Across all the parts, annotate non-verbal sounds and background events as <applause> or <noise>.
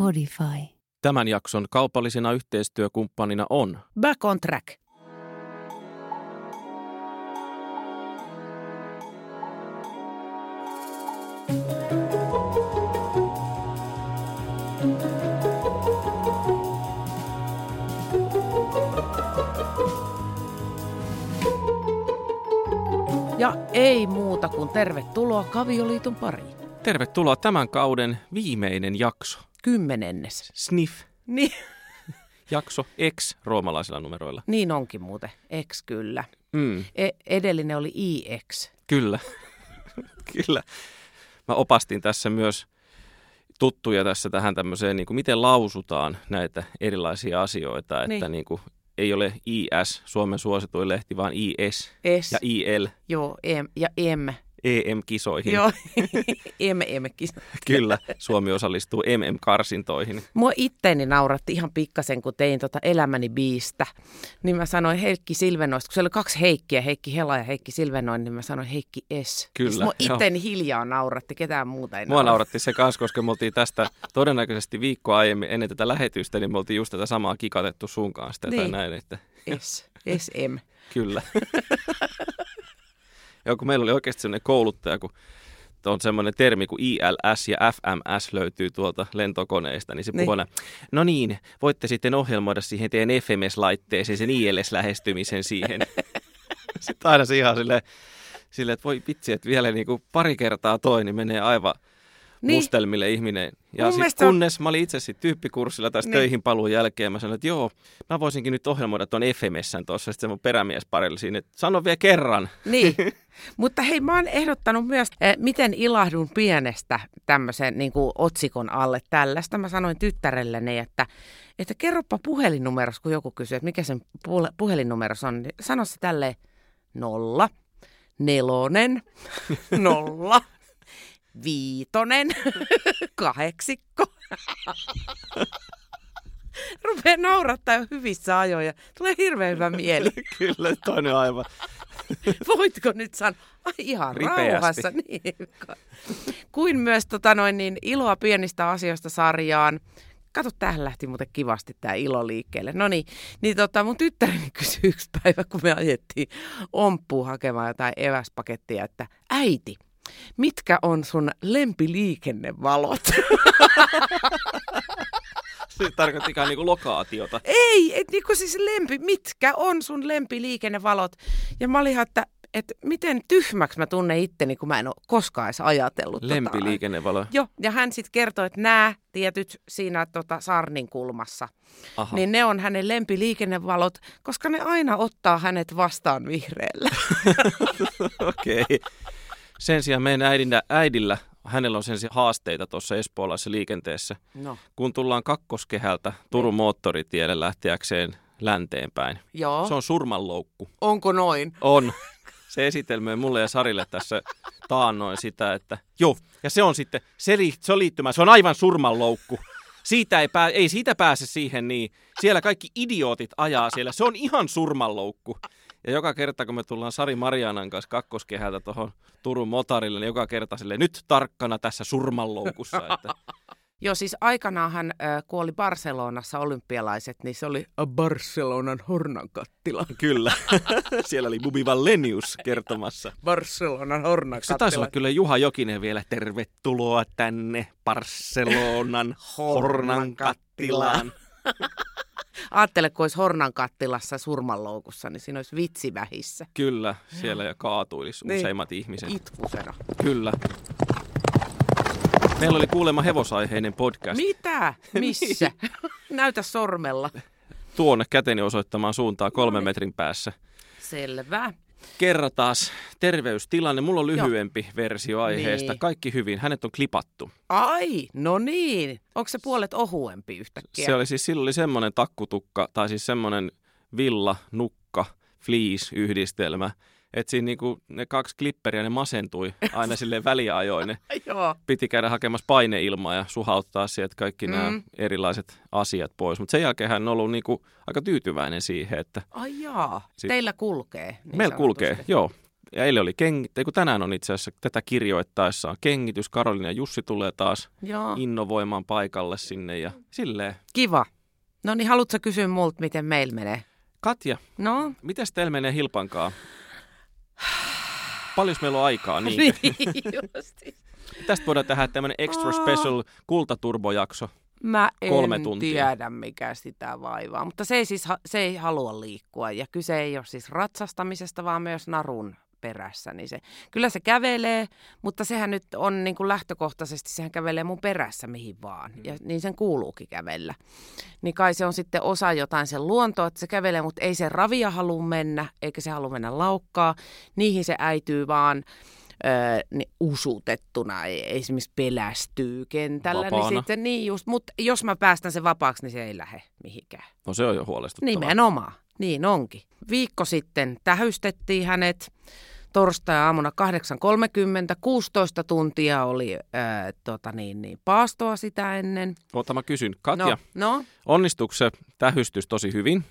Spotify. Tämän jakson kaupallisena yhteistyökumppanina on Back on track. Ja ei muuta kuin tervetuloa Kavioliiton pariin. Tervetuloa tämän kauden viimeinen jakso. Kymmenennes. Sniff. Niin, <laughs> Jakso X roomalaisilla numeroilla. niin onkin muuten. X kyllä. Mm, E- edellinen oli IX. kyllä. <laughs> kyllä. Mä opastin tässä myös tuttuja tässä tähän tämmöiseen, niin kuin miten lausutaan näitä erilaisia asioita, että Niin. niin. kuin, ei ole IS, Suomen suosituin lehti, vaan IS S. ja IL Joo, em, ja M. EM-kisoihin. Joo, <laughs> M, M. Kyllä, Suomi osallistuu MM-karsintoihin. Mua itteeni nauratti ihan pikkasen, kun tein tota Elämäni biistä. Niin mä sanoin Heikki Silvenoista, kun siellä oli kaksi Heikkiä, Heikki Hela ja Heikki Silvenoin, niin mä sanoin Heikki S. Kyllä, Siis mua itteeni hiljaa nauratti, ketään muuta ei Mua nauratti. nauratti se kanssa, koska me oltiin tästä todennäköisesti viikkoa aiemmin ennen tätä lähetystä, niin me oltiin just tätä samaa kikatettu sun kanssa tätä Niin. näin, että S. SM. kyllä. <laughs> ja kun meillä oli oikeasti sellainen kouluttaja, kun on semmoinen termi kuin ILS ja FMS löytyy tuolta lentokoneista, niin se Niin. puhuu no niin, voitte sitten ohjelmoida siihen teidän FMS-laitteeseen sen ILS-lähestymisen siihen. <laughs> sitten aina se ihan silleen, silleen, että voi vitsi, että vielä niin kuin pari kertaa toi, niin menee aivan Niin. mustelmille ihminen. Ja sitten kunnes mä olin itse sitten tyyppikurssilla tässä Niin. töihin paluun jälkeen, mä sanoin, että joo, mä voisinkin nyt ohjelmoida tuon FMSn tuossa. Sitten mun perämies parille siinä, että sano vielä kerran. Niin, <laughs> mutta hei mä oon ehdottanut myös, eh, miten ilahdun pienestä tämmöisen niin kuin otsikon alle tällaista. Mä sanoin tyttärelleni, että, että kerropa puhelinnumeros, kun joku kysyy, että mikä sen puhe- puhelinnumeros on. Niin sano se tälleen nolla, nelonen, <laughs> nolla, viitonen, <laughs> kahdeksikko. Rupee naurattaa jo hyvissä ajoin ja tulee hirveän hyvä mieli. <laughs> Kyllä, toinen aivan. Voitko nyt sanoa? Ai ihan Ripeästi. rauhassa. <laughs> Niin. Kuin myös tota noin, niin, iloa pienistä asioista sarjaan. Kato, tähän lähti muuten kivasti tämä ilo liikkeelle. No niin, niin tota, mun tyttäreni kysyi yksi päivä, kun me ajettiin omppuun hakemaan jotain eväspakettia, että äiti, mitkä on sun lempiliikennevalot? <laughs> Se tarkoittikaan niinku lokaatiota. Ei, et niinku siis lempi, mitkä on sun lempiliikennevalot? Ja mä olin ihan, että, että miten tyhmäksi mä tunnen itteni, kun mä en ole koskaan edes ajatellut. Tota. Lempiliikennevalo. Joo, ja hän sitten kertoi, että nämä tietyt siinä tota, Sarnin kulmassa, Aha. niin ne on hänen lempiliikennevalot, koska ne aina ottaa hänet vastaan vihreällä. <laughs> Okei. Okay. Sen sijaan meidän äidillä, äidillä, hänellä on sen sijaan haasteita tuossa espoolaisessa liikenteessä. No, Kun tullaan kakkoskehältä Turun moottoritielle lähteäkseen länteenpäin. joo. Se on surmanloukku. Onko noin? On. Se esitelmöi mulle ja Sarille tässä taannoin sitä, että joo, ja se on sitten, se, li, se on liittymä, se on aivan surmanloukku. Siitä ei, pää, ei siitä pääse siihen niin. Siellä kaikki idiootit ajaa siellä, se on ihan surmanloukku. Ja joka kerta, kun me tullaan Sari Marianan kanssa kakkoskehältä tuohon Turun motarille, niin joka kerta sille nyt tarkkana tässä surmanloukussa. Että <laughs> Joo, siis aikanaan hän äh, kuoli Barcelonassa olympialaiset, niin se oli Barcelonan hornankattila. <laughs> kyllä, <laughs> siellä oli Bubi Vallenius kertomassa. Barcelonan Se hornankattila. taisi olla kyllä Juha Jokinen vielä. Tervetuloa tänne Barcelonan Hornan Ajattele, kun olisi hornankattilassa surmanloukussa, niin siinä olisi vitsi vähissä. Kyllä, siellä jo kaatuilisi Niin. useimmat ihmiset. Itkusena. Kyllä. Meillä oli kuulemma hevosaiheinen podcast. Mitä? <laughs> Missä? Näytä sormella. Tuonne käteni osoittamaan suuntaan kolmen metrin päässä. Selvä. Kerrataan terveystilanne. Mulla on lyhyempi versio aiheesta. Niin. Kaikki hyvin. Hänet on klipattu. Ai, no niin. Onko se puolet ohuempi yhtäkkiä? Se oli siis, sillä oli semmoinen takkutukka, tai siis semmoinen villa, nukka, fleece-yhdistelmä, että siinä niinku ne kaksi klipperiä, ne masentui aina silleen väliajoin. Ne <laughs> Joo. piti käydä hakemassa paineilmaa ja suhauttaa sieltä kaikki mm. nämä erilaiset asiat pois. Mutta sen jälkeen hän on ollut niinku aika tyytyväinen siihen, että Ai jaa. Sit- Teillä kulkee. Niin meillä kulkee, joo. Ja eilen oli kengit, kun tänään on itse asiassa tätä kirjoittaessa on kengitys. Karolina ja Jussi tulee taas Joo. innovoimaan paikalle sinne ja silleen. Kiva. No niin, haluatko kysyä multa, miten meillä menee? Katja, No, mitäs teillä menee Hilpankaa? Paljon meillä on aikaa, <laughs> niin? justi. Tästä voidaan tehdä tämmöinen extra special kultaturbojakso. Mä en Kolme tuntia. tiedä, mikä sitä vaivaa. Mutta se ei siis se ei halua liikkua. Ja kyse ei ole siis ratsastamisesta, vaan myös narun perässä. Niin se, kyllä se kävelee, mutta sehän nyt on niin kuin lähtökohtaisesti, sehän kävelee mun perässä mihin vaan. Ja niin sen kuuluukin kävellä. Niin kai se on sitten osa jotain sen luontoa, että se kävelee, mutta ei se ravia halua mennä, eikä se halua mennä laukkaa. Niihin se äityy vaan öö, niin usutettuna, ei- esimerkiksi pelästyy kentällä. Niin, Vapaana. sitten, niin just, mutta jos mä päästän sen vapaaksi, niin se ei lähde mihinkään. No se on jo huolestuttavaa. Nimenomaan, niin onkin. Viikko sitten tähystettiin hänet torstai-aamuna 8.30, 16 tuntia oli ää, tota niin, niin, paastoa sitä ennen. Ota mä kysyn. Katja, No, no, onnistuiko se tähystys tosi hyvin?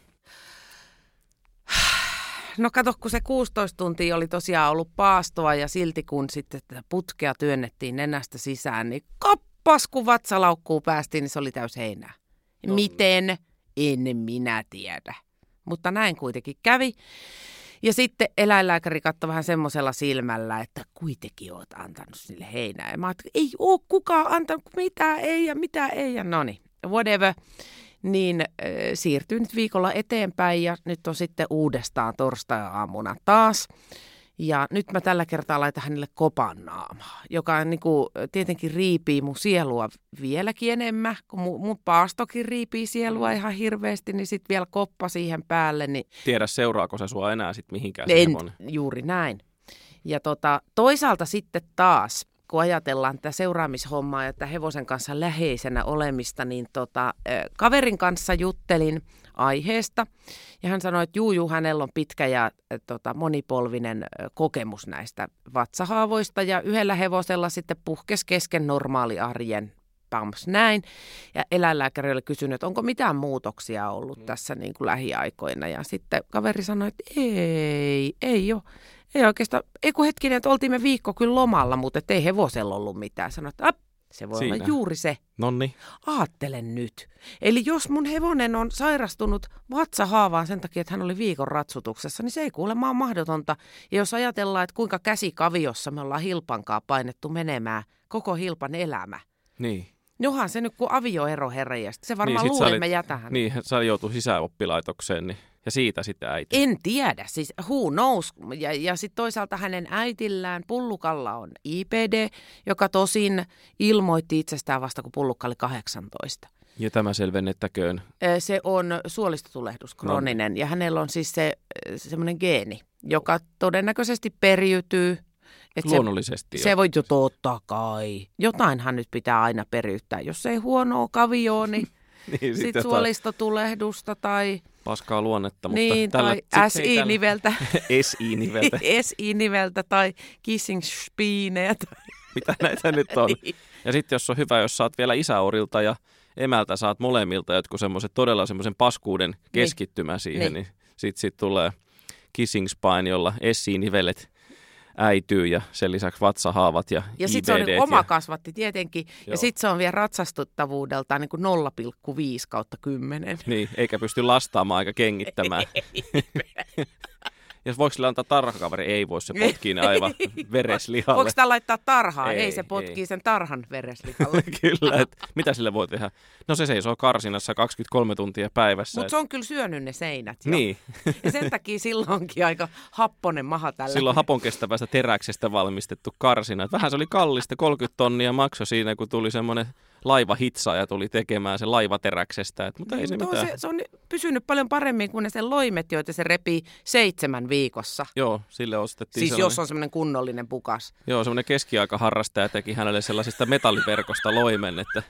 no kato, kun se 16 tuntia oli tosiaan ollut paastoa ja silti kun sitten tätä putkea työnnettiin nenästä sisään, niin kappas kun vatsalaukkuu päästiin, niin se oli täys heinää. No. Miten? En minä tiedä. Mutta näin kuitenkin kävi. Ja sitten eläinlääkäri katsoi vähän semmoisella silmällä, että kuitenkin oot antanut sille heinää. Ja mä ajattelin, ei oo kukaan antanut mitä ei ja mitä ei. Ja no niin, whatever. Niin äh, siirtyy nyt viikolla eteenpäin ja nyt on sitten uudestaan torstai-aamuna taas. Ja nyt mä tällä kertaa laitan hänelle kopan naamaa, joka niin kuin, tietenkin riipii mun sielua vieläkin enemmän, kun mun, mun paastokin riipii sielua ihan hirveästi, niin sitten vielä koppa siihen päälle, niin Tiedä seuraako se sua enää sit mihinkään en, juuri näin. Ja tota, toisaalta sitten taas, kun ajatellaan tätä seuraamishommaa ja tätä hevosen kanssa läheisenä olemista, niin tota, kaverin kanssa juttelin aiheesta. Ja hän sanoi, että juu, juu hänellä on pitkä ja tota, monipolvinen kokemus näistä vatsahaavoista. Ja yhdellä hevosella sitten puhkes kesken normaali arjen pams näin. Ja eläinlääkäri oli kysynyt, että onko mitään muutoksia ollut tässä niin kuin lähiaikoina. Ja sitten kaveri sanoi, että ei, ei ole. Ei oikeastaan, ei kun hetkinen, että oltiin me viikko kyllä lomalla, mutta ei hevosella ollut mitään. Sanoin, että "Ap, se voi Siinä. olla juuri se. Nonni, Aattelen nyt. Eli jos mun hevonen on sairastunut vatsahaavaan sen takia, että hän oli viikon ratsutuksessa, niin se ei kuulemma ole mahdotonta. Ja jos ajatellaan, että kuinka käsikaviossa me ollaan hilpankaa painettu menemään koko hilpan elämä. niin. Johan se nyt kun avioero herreijästä. Se varmaan niin, luulee, olit- me jätähän. Niin, sä joutui sisäoppilaitokseen niin, ja siitä sitten äiti. En tiedä, siis who knows. Ja, ja sitten toisaalta hänen äitillään Pullukalla on IPD, joka tosin ilmoitti itsestään vasta kun Pullukka oli 18. Ja tämä selvennettäköön. Se on suolistotulehdus, krooninen, ja hänellä on siis se semmoinen geeni, joka todennäköisesti periytyy. Et se, Luonnollisesti se jo. voi jo totta kai. Jotainhan nyt pitää aina periyttää. Jos ei huonoa kavioa, niin <laughs> niin, sitten sitten suolistotulehdusta tai, paskaa luonnetta, mutta niin, tällä, tai SI-niveltä. SI-niveltä. <laughs> SI-niveltä <laughs> tai kissing spiinejä. Mitä näitä nyt on? Ja sitten jos on hyvä, jos saat vielä isäorilta ja emältä saat molemmilta jotkut semmoiset todella semmoisen paskuuden keskittymä siihen, Niin. niin sitten sit tulee kissing spine, jolla SI-nivelet äityy ja sen lisäksi vatsahaavat ja Ja sitten se on niin oma ja, kasvatti tietenkin. Ja Joo. sitten se on vielä ratsastuttavuudeltaan niin kuin 0,5 kautta 10. niin, eikä pysty lastaamaan eikä kengittämään. <laughs> Jos voiko sille antaa tarhakaveri? Ei voi, se potkii ne aivan <laughs> vereslihalle. Voiko sitä laittaa tarhaan? Ei, Ei, se potkii ei. sen tarhan vereslihalle. <laughs> Kyllä, että mitä sille voi tehdä? No se seisoo karsinassa 23 tuntia päivässä. Mutta se on kyllä syönyt ne seinät jo. Niin, <laughs> Ja sen takia silloinkin aika happonen maha tällä. silloin hapon kestävästä teräksestä valmistettu karsina. Et Vähän se oli kallista, 30 tonnia makso siinä, kun tuli semmoinen laiva ja tuli tekemään se laivateräksestä. Et, mutta ei se on mitään. se, se on pysynyt paljon paremmin kuin ne sen loimet, joita se repii seitsemän viikossa. Joo, sille ostettiin Siis sellainen, jos on semmoinen kunnollinen pukas. joo, semmoinen keskiaikaharrastaja teki hänelle sellaisesta metalliverkosta loimen, että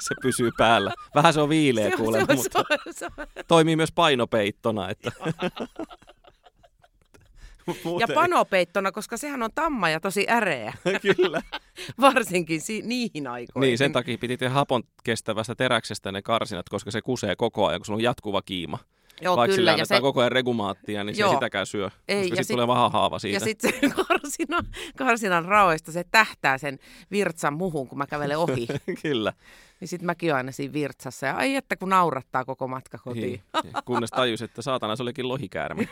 se pysyy päällä. Vähän se on viileä kuulemma, mutta se on- se on- toimii myös painopeittona. Että... Ja Muuten- panopeittona, koska sehän on tamma ja tosi äreä, <laughs> Kyllä. <laughs> varsinkin si- niihin aikoihin. Niin, sen takia piti tehdä hapon kestävästä teräksestä ne karsinat, koska se kusee koko ajan, kun sulla on jatkuva kiima. Joo, Vaikka kyllä. sillä Ja se, koko ajan regumaattia, niin se Joo. ei sitäkään syö. Ei, koska ja sitten sit- tulee vähän haava siitä. ja sitten se <laughs> karsina, karsinan raoista, se tähtää sen virtsan muhun, kun mä kävelen ohi. Kyllä. niin sitten mäkin aina siinä virtsassa. Ja ai että kun naurattaa koko matka kotiin. Niin. Kunnes tajus, että saatana se olikin lohikäärme.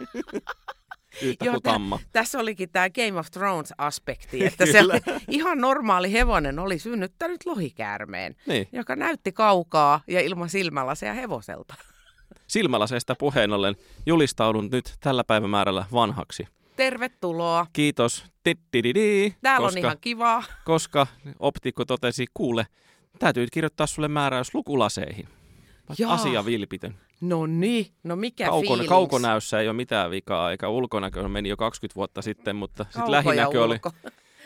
<laughs> Yhtä Joo, tamma. Tässä olikin tämä Game of Thrones-aspekti, <laughs> että se <laughs> ihan normaali hevonen oli synnyttänyt lohikäärmeen, Niin. joka näytti kaukaa ja ilman silmälaseja hevoselta. Silmälaseista puheen ollen julistaudun nyt tällä päivämäärällä vanhaksi. Tervetuloa. Kiitos. Tittididi, Täällä koska, on ihan kivaa. koska optikko totesi, kuule, täytyy kirjoittaa sulle määräys lukulaseihin. Jaa. Asia vilpitön. No niin, no mikä Kaukon, fiilings? kaukonäössä ei ole mitään vikaa, eikä ulkonäkö meni jo 20 vuotta sitten, mutta sitten Kauko ja lähinäkö oli,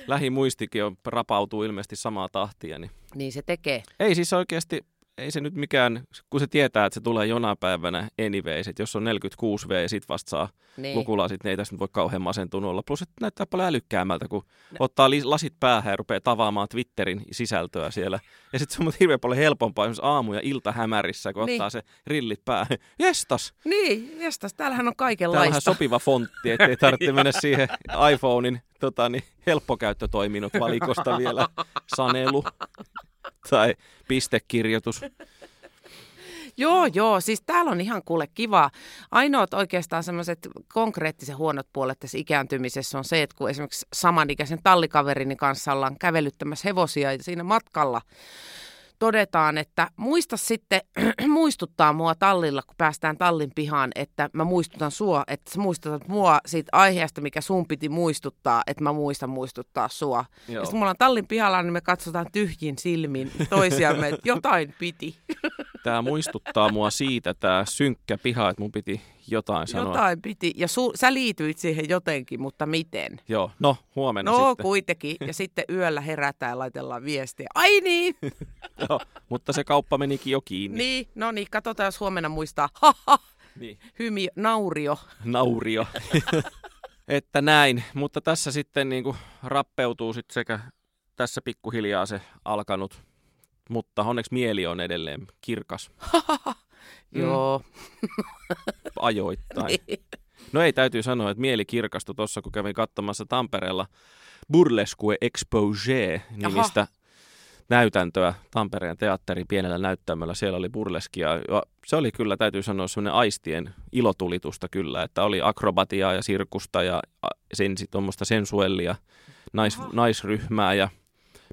lähimuistikin on, rapautuu ilmeisesti samaa tahtia. Niin. Niin se tekee. Ei siis oikeasti, ei se nyt mikään, kun se tietää, että se tulee jonain päivänä anyways, että jos on 46V ja sit vasta saa Niin. lukulasit, niin ei tässä nyt voi kauhean masentunut olla. Plus, että näyttää paljon älykkäämmältä, kun ottaa li- lasit päähän ja rupeaa tavaamaan Twitterin sisältöä siellä. Ja sitten se on hirveän paljon helpompaa esimerkiksi aamu- ja iltahämärissä, kun Niin. ottaa se rillit päähän. Jestas! Niin, jestas, täällähän on on kaikenlaista. ihan sopiva fontti, ettei <laughs> tarvitse mennä siihen iPhonein tota, niin, helppokäyttötoiminnot valikosta vielä <laughs> sanelu <laughs> tai pistekirjoitus. Joo, joo, siis täällä on ihan kuule kiva. Ainoat oikeastaan semmoiset konkreettisen huonot puolet tässä ikääntymisessä on se, että kun esimerkiksi samanikäisen tallikaverini kanssa ollaan kävelyttämässä hevosia ja siinä matkalla todetaan, että muista sitten <clears throat> muistuttaa mua tallilla, kun päästään tallin pihaan, että mä muistutan sua, että sä muistutat mua siitä aiheesta, mikä sun piti muistuttaa, että mä muistan muistuttaa sua. Joo. Ja sitten mulla on tallin pihalla, niin me katsotaan tyhjin silmin toisiamme, että jotain piti. <laughs> Tämä muistuttaa mua siitä, tämä synkkä piha, että mun piti jotain sanoa. Jotain piti. Ja su, sä liityit siihen jotenkin, mutta miten? Joo, no huomenna No sitten. kuitenkin. Ja sitten yöllä herätään ja laitellaan viestiä. Ai niin! <laughs> Joo, mutta se kauppa menikin jo kiinni. niin, no niin, katsotaan jos huomenna muistaa. Niin. hymi, naurio. Naurio. <laughs> että näin, mutta tässä sitten niin kuin rappeutuu sit sekä tässä pikkuhiljaa se alkanut, mutta onneksi mieli on edelleen kirkas Mm. Joo. <laughs> ajoittain. Niin. No ei, täytyy sanoa, että mieli kirkastui tuossa, kun kävin katsomassa Tampereella Burlesque Exposé nimistä näytäntöä Tampereen teatterin pienellä näyttämöllä. Siellä oli burleskia. Ja se oli kyllä, täytyy sanoa, semmoinen aistien ilotulitusta kyllä, että oli akrobatiaa ja sirkusta ja sen, tuommoista sensuellia, nais, naisryhmää ja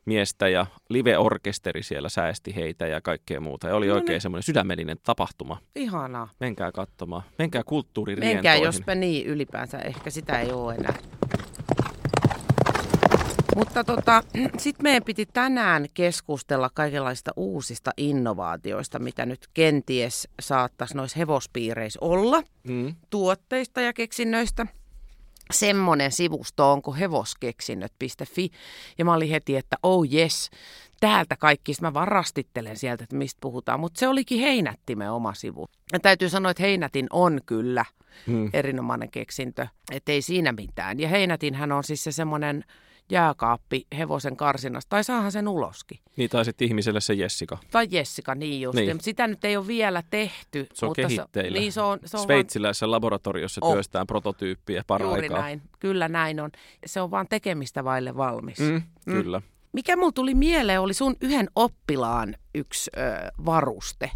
miestä ja live-orkesteri siellä säästi heitä ja kaikkea muuta. Ja oli No oikein niin. semmoinen sydämellinen tapahtuma. Ihanaa. Menkää katsomaan. Menkää Menkää, kulttuuririentoihin. jospa niin ylipäänsä. Ehkä sitä ei ole enää. Mutta tota, <clears throat> sitten meidän piti tänään keskustella kaikenlaista uusista innovaatioista, mitä nyt kenties saattaisi noissa hevospiireissä olla, Mm. tuotteista ja keksinnöistä. Semmoinen sivusto on kuin hevoskeksinnöt.fi. Ja mä olin heti, että oh yes, täältä kaikki. Sitten mä vaan rastittelen sieltä, että mistä puhutaan. Mutta se olikin Heinättimen oma sivu. Ja täytyy sanoa, että Heinätin on kyllä Mm. erinomainen keksintö. Että ei siinä mitään. Ja Heinätinhän on siis se semmoinen jääkaappi hevosen karsinasta. Tai saahan sen uloskin. Niin tai sitten ihmiselle se Jessica. Tai Jessica, niin just. Niin. Sitä nyt ei ole vielä tehty. Se on mutta kehitteillä. Se, niin se on, se on vaan Sveitsiläisessä laboratoriossa Oh. työstään prototyyppiä paraikaa. Juuri näin. Kyllä näin on. Se on vaan tekemistä vaille valmis. Mm. Mm, kyllä. Mikä mulla tuli mieleen oli sun yhden oppilaan yksi ö, varuste.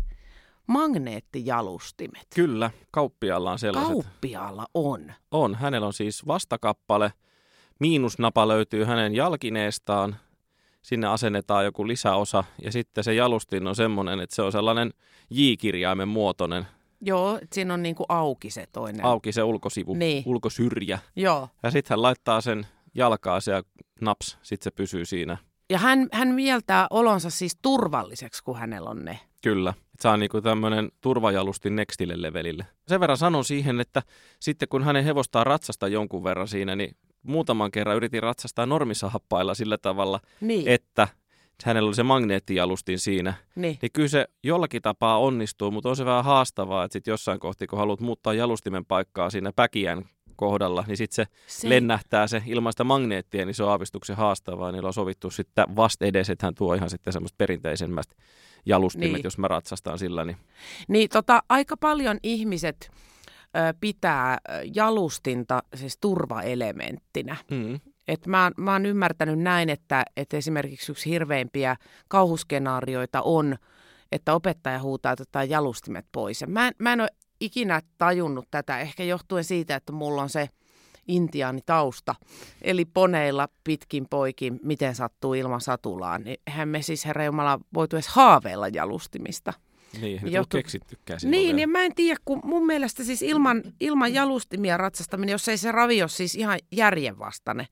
Magneettijalustimet. Kyllä, kauppiaalla on sellaiset. Kauppiaalla on. On, hänellä on siis vastakappale. Miinusnapa löytyy hänen jalkineestaan. Sinne asennetaan joku lisäosa ja sitten se jalustin on semmoinen, että se on sellainen J-kirjaimen muotoinen. Joo, siinä on niinku auki se toinen. Auki se ulkosivu, Niin. ulkosyrjä. Joo. Ja sitten hän laittaa sen jalkaansa ja naps, sitten se pysyy siinä. Ja hän, hän mieltää olonsa siis turvalliseksi, kun hänellä on ne. Kyllä. Et saa niinku tämmöinen turvajalustin nextille levelille. Sen verran sanon siihen, että sitten kun hänen hevostaa ratsasta jonkun verran siinä, niin muutaman kerran yritin ratsastaa normisahappailla sillä tavalla, Niin, että hänellä oli se magneettijalustin siinä. niin. Niin kyllä se jollakin tapaa onnistuu, mutta on se vähän haastavaa, että sitten jossain kohti, kun haluat muuttaa jalustimen paikkaa siinä päkiän kohdalla, niin sitten se, Se, lennähtää se ilman sitä magneettia, niin se on aavistuksen haastavaa. Niillä on sovittu sitten vast edes, että hän tuo ihan sitten semmoista perinteisemmästä jalustimet, Niin. jos mä ratsastan sillä. Niin Niin tota, aika paljon ihmiset pitää jalustinta siis turvaelementtinä. mm. Et mä, oon- mä oon ymmärtänyt näin, että, että esimerkiksi yksi hirveimpiä kauhuskenaarioita on, että opettaja huutaa, että otetaan jalustimet pois. Ja mä, en, mä en ole ikinä tajunnut tätä, ehkä johtuen siitä, että mulla on se intiaanitausta. Eli poneilla pitkin poikin, miten sattuu ilman satulaa. Niin eihän me siis herra Jumala voitu edes haaveilla jalustimista. Niin, nyt Johtu- on keksittykään Niin, ja mä en tiedä, kun mun mielestä siis ilman, ilman jalustimia ratsastaminen, jos ei se ravi ole siis ihan järjenvastainen,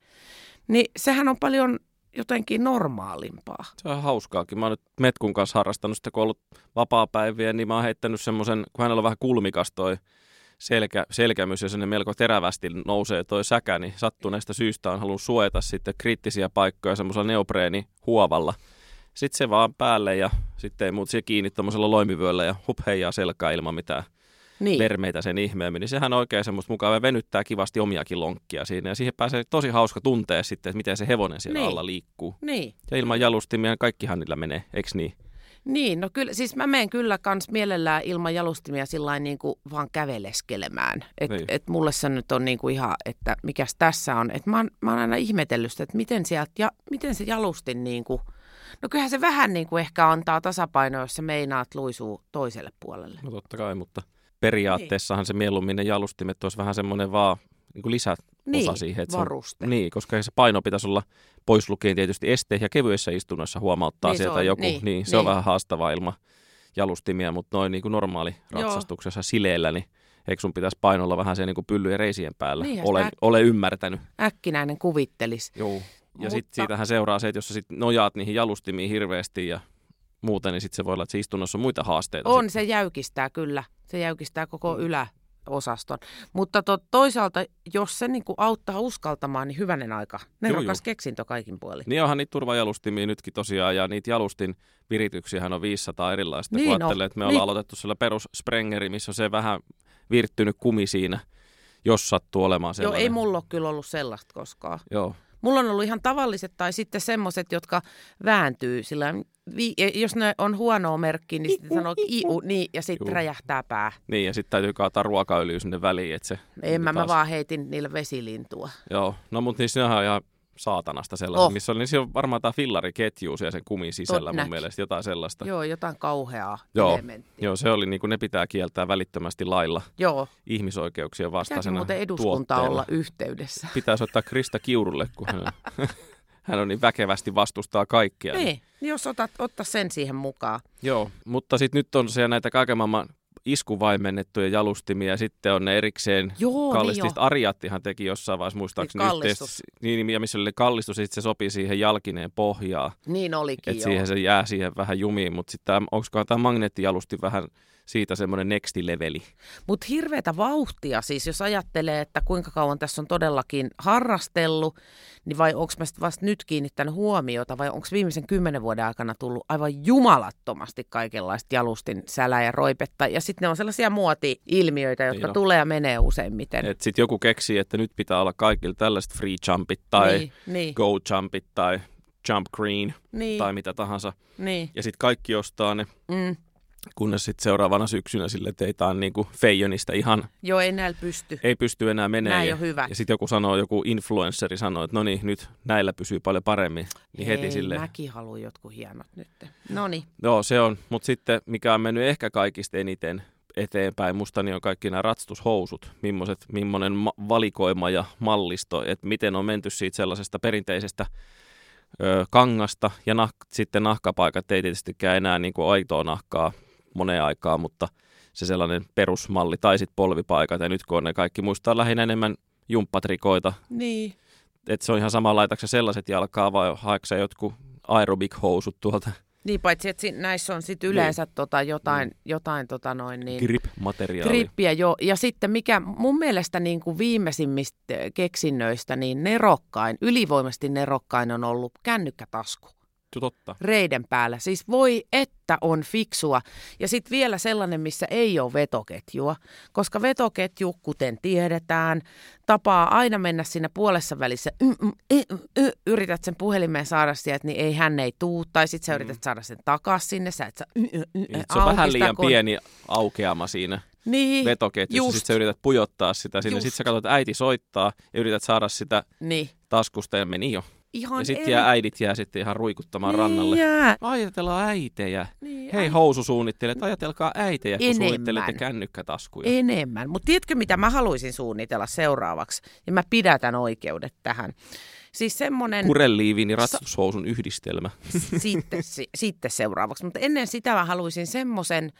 niin sehän on paljon jotenkin normaalimpaa. Se on hauskaakin. Mä oon nyt Metkun kanssa harrastanut sitä, kun on ollut vapaa-päiviä, niin mä oon heittänyt semmoisen, kun hänellä on vähän kulmikas toi selkä, selkämys ja sinne melko terävästi nousee toi säkä, niin sattuneesta syystä on halunnut suojata sitten kriittisiä paikkoja semmoisella neopreeni huovalla. Sitten se vaan päälle ja sitten ei muuta se kiinni tuommoisella loimivyöllä ja hup heijaa selkää ilman mitään Niin, vermeitä sen ihmeemmin. Niin sehän oikein semmoista mukavaa venyttää kivasti omiakin lonkkia siinä. Ja siihen pääsee tosi hauska tuntea sitten, että miten se hevonen siellä Niin. alla liikkuu. niin. Ja ilman jalustimia kaikkihan niillä menee, eikö niin? Niin, no kyllä, siis mä menen kyllä kans mielellään ilman jalustimia sillä niin kuin vaan käveleskelemään. Että Niin. et mulle se nyt on niin kuin ihan, että mikäs tässä on. Että mä, oon- mä oon aina ihmetellyt sitä, että miten, sieltä, ja, miten se jalustin niin kuin, no kyllähän se vähän niin kuin ehkä antaa tasapainoa, jos se meinaat luisuu toiselle puolelle. No totta kai, mutta periaatteessahan se mieluummin ne jalustimet olisi vähän semmoinen vaan niin kuin lisäosa Niin, siihen. Että se on, varuste. niin, koska se paino pitäisi olla pois lukien tietysti este ja kevyessä istunnossa huomauttaa Niin sieltä on, joku. niin, Niin, se on niin. vähän haastavaa ilman jalustimia, mutta noin niin kuin normaali Joo. ratsastuksessa sileellä, niin eikö sun pitäisi painolla vähän siellä niin kuin pyllyjen reisien päällä? Niinhän Olen, sitä- olen ymmärtänyt. Äkkinäinen kuvittelis. Joo. Ja Mutta- sitten siitähän seuraa se, että jos sä sit nojaat niihin jalustimiin hirveästi ja muuten, niin sitten se voi olla, että se istunnossa on muita haasteita. On, sit. se jäykistää kyllä. Se jäykistää koko yläosaston. Mutta to, toisaalta, jos se niinku auttaa uskaltamaan, niin hyvänen aika. Nerokas joo. keksintö kaikin puolin. Niin onhan niitä turvajalustimia nytkin tosiaan, ja niitä jalustin virityksiähän on 500 erilaista. Niin kun ajattelee, että me Niin. ollaan aloitettu sillä perus Sprengeri, missä on se vähän virttynyt kumi siinä, jos sattuu olemaan Joo, sellainen. ei mulla ole kyllä ollut sellaista koskaan. Joo, Mulla on ollut ihan tavalliset tai sitten semmoiset, jotka vääntyy sillä vi, jos ne on huonoa merkkiä, niin sitten sanoo iu, niin, ja sitten räjähtää pää. niin ja sitten täytyy kaataa ruokaöljyä sinne väliin, että se... En mä, mä taas- vaan heitin niille vesilintua. Joo, no mutta niissä on ihan saatanasta sellaista, Oh. missä on, niin siellä on varmaan tämä fillariketju siellä sen kumin sisällä mun näki. mielestä, jotain sellaista. Joo, jotain kauheaa Joo. elementtiä. Joo, se oli niin kuin ne pitää kieltää välittömästi lailla Joo. ihmisoikeuksien vastaisena muuten eduskunta tuotteella. olla yhteydessä? Pitää soittaa Krista Kiurulle, kun hän, <laughs> hän on niin väkevästi vastustaa kaikkea. Niin, niin jos otat, ottaa sen siihen mukaan. Joo, mutta sitten nyt on siellä näitä kaiken maailman iskuvaimennettuja jalustimia ja sitten on ne erikseen Joo, kallistit. niin jo. Ariattihan teki jossain vaiheessa muistaakseni Niin, yhteisesti- niin, ja missä oli kallistus, sitten se sopii siihen jalkineen pohjaan. Niin olikin Että siihen se jää siihen vähän jumiin, mutta sitten onkohan tämä magneettijalusti vähän siitä semmoinen nexti leveli. Mutta hirveätä vauhtia siis, jos ajattelee, että kuinka kauan tässä on todellakin harrastellut, niin vai onko mä vasta nyt kiinnittänyt huomiota, vai onko viimeisen kymmenen vuoden aikana tullut aivan jumalattomasti kaikenlaista jalustin sälää ja roipetta. Ja sitten ne on sellaisia muoti-ilmiöitä, jotka Niin tulee ja menee useimmiten. Että sitten joku keksii, että nyt pitää olla kaikilla tällaiset free jumpit tai niin, niin, go jumpit tai jump green niin, tai mitä tahansa. niin. Ja sitten kaikki ostaa ne, Mm. Kunnes sitten seuraavana syksynä sille, että ei on niinku Feijonista ihan, Joo, ei näillä pysty. ei pysty enää menemään. Näin ja, hyvä. Ja sitten joku sanoo, joku influenceri sanoo, että no niin, nyt näillä pysyy paljon paremmin. Niin heti Hei, silleen, mäkin haluan jotkut hienot nyt. No niin. Joo, se on. Mutta sitten, mikä on mennyt ehkä kaikista eniten eteenpäin, musta niin on kaikki nämä ratstushousut, millaiset, millainen ma- valikoima ja mallisto, että miten on menty siitä sellaisesta perinteisestä ö, kangasta ja nah- sitten nahkapaikat ei tietystikään enää niin kuin aitoa nahkaa moneen aikaan, mutta se sellainen perusmalli tai sitten polvipaikat ja nyt kun on ne kaikki muistaa lähinnä enemmän jumppatrikoita, Niin. että se on ihan sama laitakse sellaiset jalkaa vai haetko sä jotkut aerobic-housut tuolta Niin, paitsi että näissä on sitten yleensä tota jotain, jotain tota noin niin... grip-materiaalia. Grippiä jo. Ja sitten mikä mun mielestä niin kuin viimeisimmistä keksinnöistä, niin nerokkain, ylivoimasti nerokkain on ollut kännykkätasku. Totta. reiden päällä. Siis voi että on fiksua. Ja sitten vielä sellainen, missä ei ole vetoketjua, koska vetoketju, kuten tiedetään, tapaa aina mennä siinä puolessa välissä. Y, y, y, y, yrität sen puhelimeen saada sieltä, niin ei hän ei tuu. Tai sitten sä yrität saada sen takaisin sinne. Sä et y, Niin, se on vähän liian kon- pieni aukeama siinä niin, vetoketjussa. Sitten sä yrität pujottaa sitä sinne. Sitten sä katsot, että äiti soittaa ja yrität saada sitä Niin. taskusta ja meni jo. Ihan Ja sitten eri- jää äidit jää sitten ihan ruikuttamaan niin rannalle. Jää. Ajatellaan äitejä. Niin, Hei ai- housusuunnittelijat, ajatelkaa äitejä, kun Enemmän. suunnittelette kännykkätaskuja. Enemmän. Mutta tiedätkö, mitä mä haluaisin suunnitella seuraavaksi? Ja mä pidätän oikeudet tähän. Siis semmoinen... Kureliivin ja ratsushousun yhdistelmä. <laughs> sitten, si, sitten seuraavaksi. Mutta ennen sitä mä haluaisin semmoisen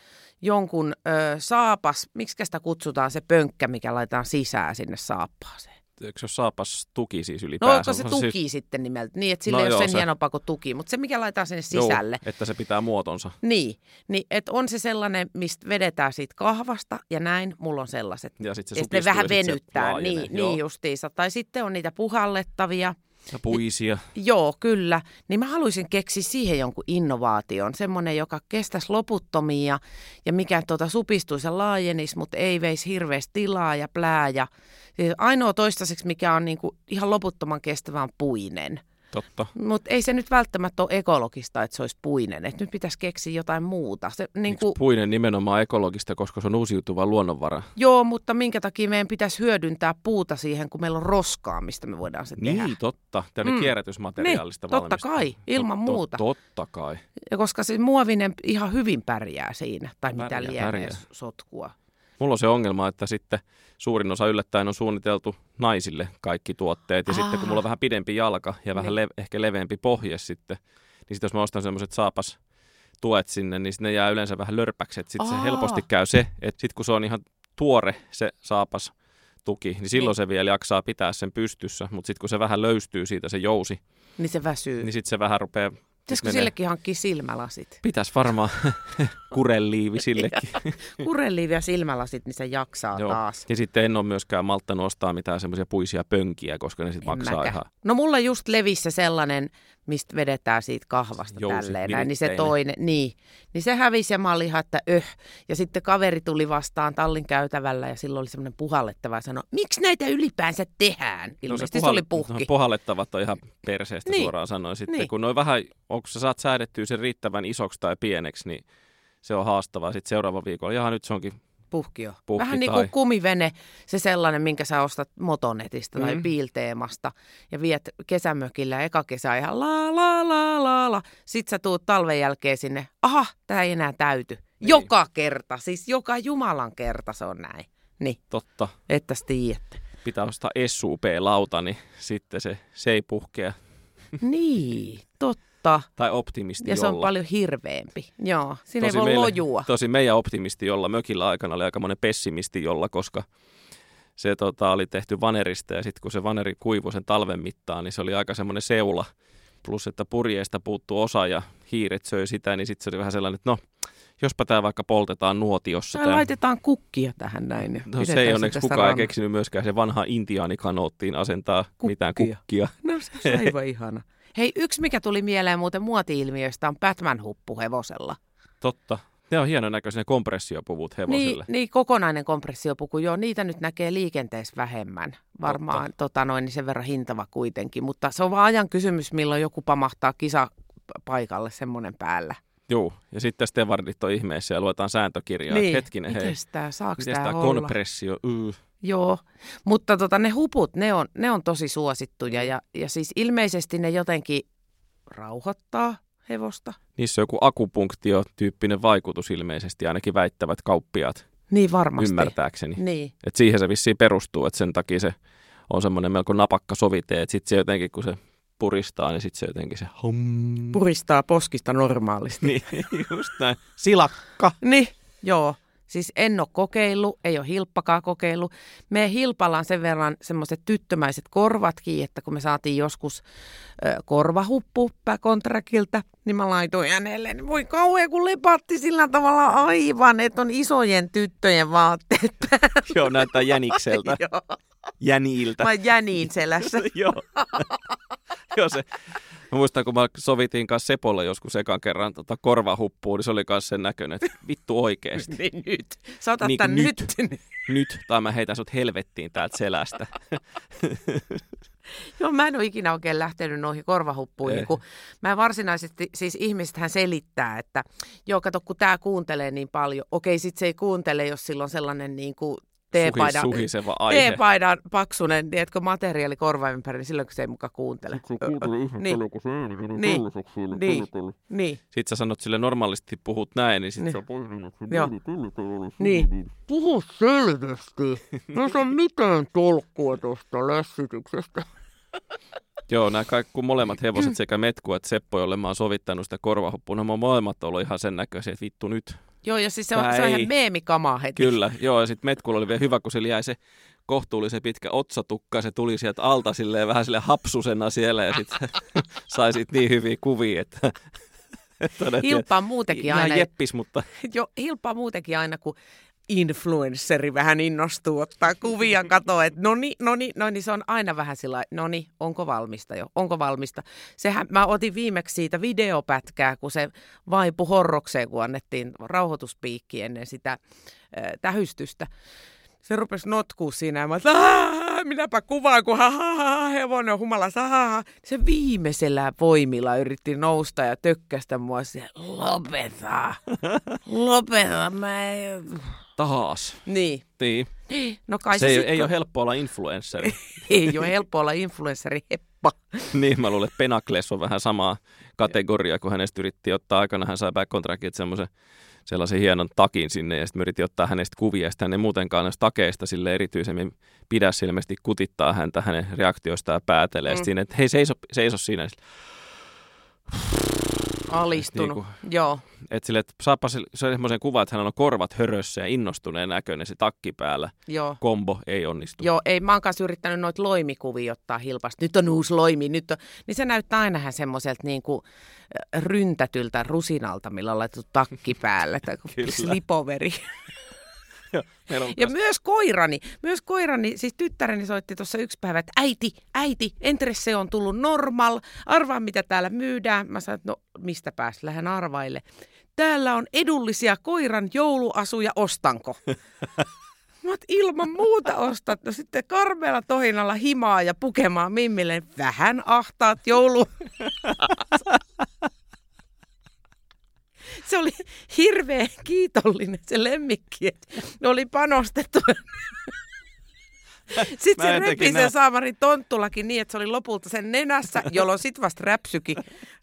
jonkun ö, saapas, miksi sitä kutsutaan se pönkkä, mikä laitetaan sisään sinne saappaaseen. Eikö se ole saapas tuki siis No ylipäänsä? onko se tuki siis- sitten nimeltä? Niin, että sillä No ei ole joo, sen se- hienompaa kuin tuki, mutta se mikä laitetaan sinne Joo, sisälle. että se pitää muotonsa. Niin, niin että on se sellainen, mistä vedetään siitä kahvasta ja näin, mulla on sellaiset. Ja sitten se ja sitten vähän ja sit venyttää, laajenee. niin, Joo. niin justiinsa. Tai sitten on niitä puhallettavia. Ja puisia. Joo, kyllä. Niin mä haluaisin keksiä siihen jonkun innovaation. Semmoinen, joka kestäisi loputtomia ja mikä tuota supistuisi ja laajenisi, mutta ei veisi hirveästi tilaa ja plää. Ja, ja ainoa toistaiseksi, mikä on niinku ihan loputtoman kestävä, on puinen. Totta. Mutta ei se nyt välttämättä ole ekologista, että se olisi puinen. Et nyt pitäisi keksiä jotain muuta. Se, Niin niinku, Puinen nimenomaan ekologista, koska se on uusiutuva luonnonvara. joo, mutta minkä takia meidän pitäisi hyödyntää puuta siihen, kun meillä on roskaa, mistä me voidaan se tehdä. Niin, totta. Tämä Mm. kierrätysmateriaalista Niin, totta kai, ilman Tot- tot- muuta. Totta kai. Ja koska se muovinen ihan hyvin pärjää siinä, tai mitä Pärjää, lienee pärjää. sotkua. Mulla on se ongelma, että sitten suurin osa yllättäen on suunniteltu naisille kaikki tuotteet. Ja Aa. sitten kun mulla on vähän pidempi jalka ja vähän Niin. le- ehkä leveämpi pohje sitten, niin sitten jos mä ostan semmoiset saapas tuet sinne, niin ne jää yleensä vähän lörpäksi. Sitten se helposti käy se, että sitten kun se on ihan tuore se saapas tuki, niin silloin Niin. se vielä jaksaa pitää sen pystyssä. Mutta sitten kun se vähän löystyy siitä se jousi, Niin se väsyy. niin sitten se vähän rupeaa... Pitäisikö sillekin hankkia silmälasit? Pitäisi varmaan <laughs> <laughs> kureliivi sillekin. Kureliivi ja silmälasit, niin se jaksaa Joo. taas. Ja sitten en ole myöskään malttanut ostaa mitään semmoisia puisia pönkiä, koska ne sitten En maksaa mäkään. ihan... No mulla just levissä sellainen, mistä vedetään siitä kahvasta Jousi, tälleen näin, niin se toinen, niin, niin se hävisi ja mä olin ihan, että öh. Ja sitten kaveri tuli vastaan tallin käytävällä ja silloin oli semmoinen puhallettava ja sanoi, miksi näitä ylipäänsä tehdään? Ilmeisesti se, oli puhki. No, puhallettavat on ihan perseestä Niin. suoraan sanoen. Sitten Niin. kun noin vähän, onko sä saat säädettyä sen riittävän isoksi tai pieneksi, niin se on haastavaa. Sitten seuraava viikolla, jaha nyt se onkin, Puhki jo. Puhki Vähän niin tai- kuin kumivene, se sellainen, minkä sä ostat motonetista tai Mm. piilteemasta ja viet kesämökillä eka kesä ihan la la la la la. Sitten sä tuut talven jälkeen sinne, aha, tää ei enää täyty. Niin. Joka kerta, siis joka jumalan kerta se on näin. Niin, totta, että tiedätte. pitää ostaa SUP-lauta, niin sitten se, se ei puhkea. niin, totta. Tai optimisti Ja se on jolla. paljon hirveämpi. Joo, siinä Tosi ei voi meillä- lojua. Tosi meidän optimisti, jolla mökillä aikana oli aika monen pessimisti, jolla, koska se tota, oli tehty vanerista ja sitten kun se vaneri kuivui sen talven mittaan, niin se oli aika semmoinen seula. Plus, että purjeista puuttuu osa ja hiiret söi sitä, niin sitten se oli vähän sellainen, että no, jospa tämä vaikka poltetaan nuotiossa. Tai tää. laitetaan kukkia tähän näin. ja No se ei onneksi kukaan ei rannalla. keksinyt myöskään se vanha intiaanikanoottiin asentaa mitään Kukkia. kukkia. No se on aivan <laughs> ihana. Hei, yksi mikä tuli mieleen muuten muoti-ilmiöistä on Batman-huppu hevosella. Totta. Ne on hienon näköisiä ne kompressiopuvut Niin, hevoselle. niin, kokonainen kompressiopuku, joo, niitä nyt näkee liikenteessä vähemmän. Varmaan tota noin, niin sen verran hintava kuitenkin, mutta se on vaan ajan kysymys, milloin joku pamahtaa kisa paikalle semmoinen päällä. Joo, ja sitten stevardit on ihmeessä ja luetaan sääntökirjaa. Niin. Hetkinen, hei. Saako Miten tämä kompressio? Yy. Joo, mutta tota, ne huput, ne on, ne on tosi suosittuja ja, ja siis ilmeisesti ne jotenkin rauhoittaa hevosta. Niissä on joku akupunktio-tyyppinen vaikutus ilmeisesti, ainakin väittävät kauppiaat Niin varmasti. ymmärtääkseni. Niin, Et siihen se vissiin perustuu, että sen takia se on semmoinen melko napakka sovite, että sitten se jotenkin, kun se puristaa, niin sitten se jotenkin se hum. puristaa poskista normaalisti. Niin, just näin. Silakka. Niin, joo. Siis en ole kokeillut, ei ole hilppakaan kokeillut. Me hilpallaan sen verran semmoiset tyttömäiset korvatkin, että kun me saatiin joskus ö, korvahuppu kontrakilta, niin mä laitoin hänelle, niin voi kauhean kun lepatti sillä tavalla aivan, että on isojen tyttöjen vaatteet Joo, näyttää jänikseltä. <laughs> Joo. Jäniiltä. Mä jäniin selässä. <laughs> Joo. <laughs> <laughs> Joo, se Mä muistan, kun mä sovitin kanssa Sepolle joskus ekan kerran tota korvahuppuun, niin se oli kanssa sen näköinen, että vittu oikeesti. <laughs> niin nyt. Sä otat Niin kuin nyt. nyt. Nyt, tai mä heitän sut helvettiin täältä selästä. Joo, mä en ole ikinä oikein lähtenyt noihin korvahuppuihin, Ei. kun mä varsinaisesti, siis ihmisethän selittää, että joo, kato, kun tää kuuntelee niin paljon. Okei, sit se ei kuuntele, jos sillä on sellainen niin kuin teepaidan, Suhi, suhiseva aihe. teepaidan paksunen, tiedätkö, materiaali korva ympäri, niin silloin kun se ei muka kuuntele. Niin. Niin. Niin. Niin. Sitten sä sanot sille normaalisti puhut näin, niin sit Niin. se on Joo. Niin. Puhu selvästi. No se on mitään tolkkua tuosta lässytyksestä. Joo, nämä kaikki, kun molemmat hevoset, sekä Metku että Seppo, jolle mä oon sovittanut sitä korvahuppua, nämä molemmat ollut ihan sen näköisiä, että vittu nyt. Joo, ja siis se on, se on ihan meemikamaa heti. Kyllä, joo, ja sitten Metkulla oli vielä hyvä, kun sillä jäi se kohtuullisen pitkä otsatukka, se tuli sieltä alta silleen vähän sille hapsusena siellä, ja sitten <laughs> sai sit niin hyviä kuvia, että, että Hilppaa muutenkin ihan aina. jeppis, mutta <laughs> Jo, hilppaa muutenkin aina, kun influensseri vähän innostuu ottaa kuvia, <laughs> katsoa, että no niin, no niin, no niin, se on aina vähän sillä no niin, onko valmista jo, onko valmista. Sehän, mä otin viimeksi siitä videopätkää, kun se vaipu horrokseen, kun annettiin rauhoituspiikki ennen sitä äh, tähystystä. Se rupesi notkuu siinä ja mä olin, "Aah, minäpä kuvaan, kun ha, ha, ha, hevonen on humalassa. Ha, ha. Se viimeisellä voimilla yritti nousta ja tökkästä mua siihen, lopeta, lopeta, mä ei... taas. Niin, Niin. no kai Se se, ei, sit, ei ole helppo olla influenssari. <laughs> ei ole helppo olla influenssari heppa. <laughs> niin, mä luulen, että Penakles on vähän samaa kategoriaa, kun hänestä yritti ottaa aikana, hän sai backcontractit semmoisen sellaisen hienon takin sinne, ja sitten yritin ottaa hänestä kuvia, sitten hän ei muutenkaan näistä takeista sille erityisemmin pidä se ilmeisesti kutittaa häntä hänen reaktioistaan ja päätelee, mm. Siinä, että hei seiso, seiso siinä, Alistunut, Niinku- joo. että sille, että saapa se, se semmoisen kuvan, että hänellä on korvat hörössä ja innostuneen näköinen, se takki päällä, Joo. kombo ei onnistu. Joo, ei, mä oon kanssa yrittänyt noita loimikuvia ottaa hilpasti. Nyt on uusi loimi, nyt on. Niin se näyttää aina vähän semmoiselta niin kuin äh, ryntätyltä rusinalta, millä on laitettu takki päälle. Kuin slipoveri. Ja myös koirani, myös koirani, siis tyttäreni soitti tuossa yksi päivä, että äiti, äiti, Entresse on tullut normal, arvaa mitä täällä myydään. Mä sanoin, että no mistä pääs, lähden arvaille. Täällä on edullisia koiran jouluasuja, ostanko? <laughs> Mä oot, ilman muuta ostat. No sitten karmeella tohinalla himaa ja pukemaan mimmille vähän ahtaat joulu. <laughs> <laughs> Se oli hirveän kiitollinen se lemmikki, että ne oli panostettu. <laughs> Sitten se repi sen näen- saamarin tonttulakin niin, että se oli lopulta sen nenässä, jolloin sit vasta räpsyki.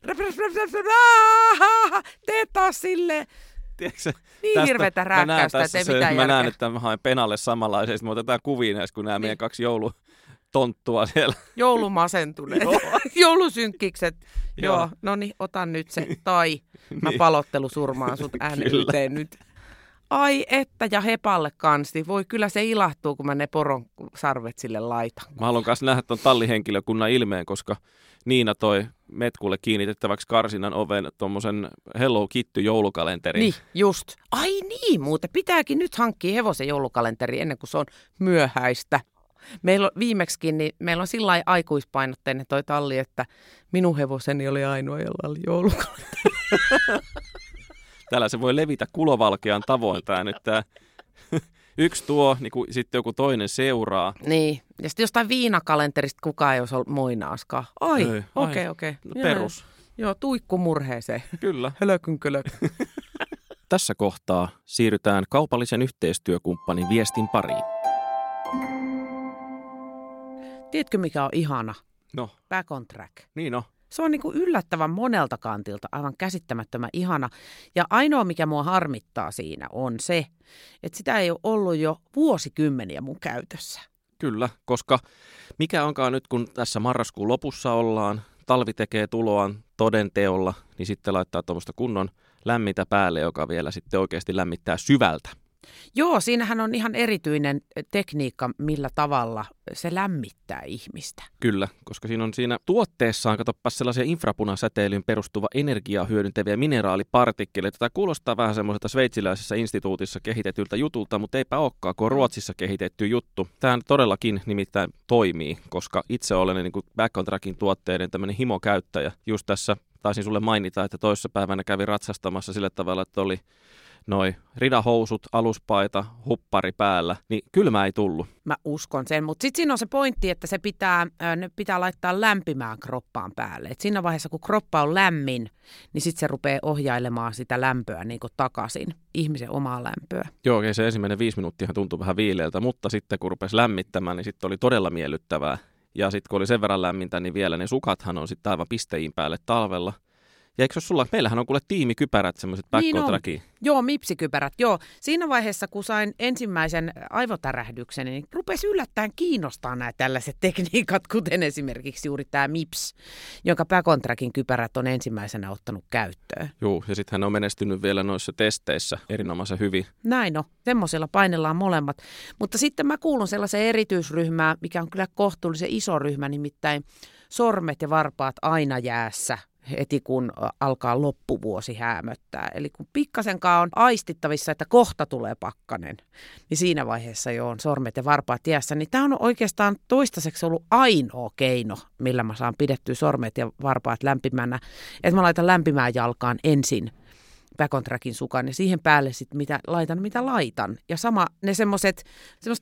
Räp, räp, räp, räp, räp, aah, Tee taas silleen. Tiedätkö, Niin hirveätä rääkkäystä, että ei mitään Mä näen, että mä haen Penalle samanlaisen, sitten me otetaan kuvia näistä, kun nämä Niin. meidän kaksi joulutonttua siellä. Joulumasentuneet. Joo. <laughs> Joulusynkkikset. Joo. Joo, no niin, otan nyt se. Tai mä Niin. palottelu surmaan sut. <laughs> NYT nyt. Ai että, ja hepalle kansti. Voi kyllä se ilahtuu, kun mä ne poron sarvet sille laitan. Mä haluan myös nähdä tuon tallihenkilökunnan ilmeen, koska Niina toi Metkulle kiinnitettäväksi karsinan oven tuommoisen Hello Kitty joulukalenterin. Niin, just. Ai niin, muuten pitääkin nyt hankkia hevosen joulukalenteri ennen kuin se on myöhäistä. Meillä on viimeksikin, niin meillä on sillä lailla aikuispainotteinen toi talli, että minun hevoseni oli ainoa, jolla oli joulukalenteri. <laughs> Täällä se voi levitä kulovalkean tavoin tämä nyt. <laughs> Yksi tuo, niin kuin sitten joku toinen seuraa. Niin, ja sitten jostain viinakalenterista kukaan ei olisi ollut moinaaskaan. Ai, Ei, okei, okei. Okay, No, perus. Joo, tuikku murheeseen. Kyllä. <laughs> Hölökyn kölök. Tässä kohtaa siirrytään kaupallisen yhteistyökumppanin viestin pariin. Tiedätkö, mikä on ihana? No, Back on track. niin no. Se on niin kuin yllättävän monelta kantilta aivan käsittämättömän ihana. Ja ainoa, mikä mua harmittaa siinä, on se, että sitä ei ole ollut jo vuosikymmeniä mun käytössä. Kyllä, koska mikä onkaan nyt, kun tässä marraskuun lopussa ollaan, talvi tekee tuloaan todenteolla, niin sitten laittaa tuommoista kunnon lämmintä päälle, joka vielä sitten oikeasti lämmittää syvältä. Joo, siinähän on ihan erityinen tekniikka, millä tavalla se lämmittää ihmistä. Kyllä, koska siinä on siinä tuotteessaan, katsoppa sellaisia infrapunasäteilyyn perustuva energiaa hyödyntäviä mineraalipartikkeleita. Tämä kuulostaa vähän semmoiselta sveitsiläisessä instituutissa kehitetyltä jutulta, mutta eipä olekaan, kun on Ruotsissa kehitetty juttu. Tämä todellakin nimittäin toimii, koska itse olen niin kuin Back on Trackin tuotteiden tämmöinen himokäyttäjä. Just tässä taisin sulle mainita, että toissa päivänä kävi ratsastamassa sillä tavalla, että oli noi ridahousut, aluspaita, huppari päällä, niin kylmä ei tullut. Mä uskon sen, mutta sitten siinä on se pointti, että se pitää, ne pitää laittaa lämpimään kroppaan päälle. Et siinä vaiheessa, kun kroppa on lämmin, niin sitten se rupeaa ohjailemaan sitä lämpöä niin takaisin, ihmisen omaa lämpöä. Joo, okay, se ensimmäinen viisi minuuttia tuntui vähän viileältä, mutta sitten kun rupesi lämmittämään, niin sitten oli todella miellyttävää. Ja sitten kun oli sen verran lämmintä, niin vielä ne sukathan on sitten aivan pisteiin päälle talvella. Ja eikö sulla, meillähän on kuule tiimikypärät, semmoiset back niin on. Joo, mipsikypärät, joo. Siinä vaiheessa, kun sain ensimmäisen aivotärähdyksen, niin rupesi yllättäen kiinnostaa nämä tällaiset <laughs> tekniikat, kuten esimerkiksi juuri tämä MIPS, jonka Backcontractin kypärät on ensimmäisenä ottanut käyttöön. Joo, ja sitten hän on menestynyt vielä noissa testeissä erinomaisen hyvin. Näin on, semmoisella painellaan molemmat. Mutta sitten mä kuulun sellaiseen erityisryhmään, mikä on kyllä kohtuullisen iso ryhmä, nimittäin sormet ja varpaat aina jäässä heti kun alkaa loppuvuosi häämöttää. Eli kun pikkasenkaan on aistittavissa, että kohta tulee pakkanen, niin siinä vaiheessa jo on sormet ja varpaat tiessä. Niin tämä on oikeastaan toistaiseksi ollut ainoa keino, millä mä saan pidettyä sormet ja varpaat lämpimänä. Että mä laitan lämpimään jalkaan ensin backcontractin sukan ja siihen päälle sitten mitä laitan, mitä laitan. Ja sama ne semmoiset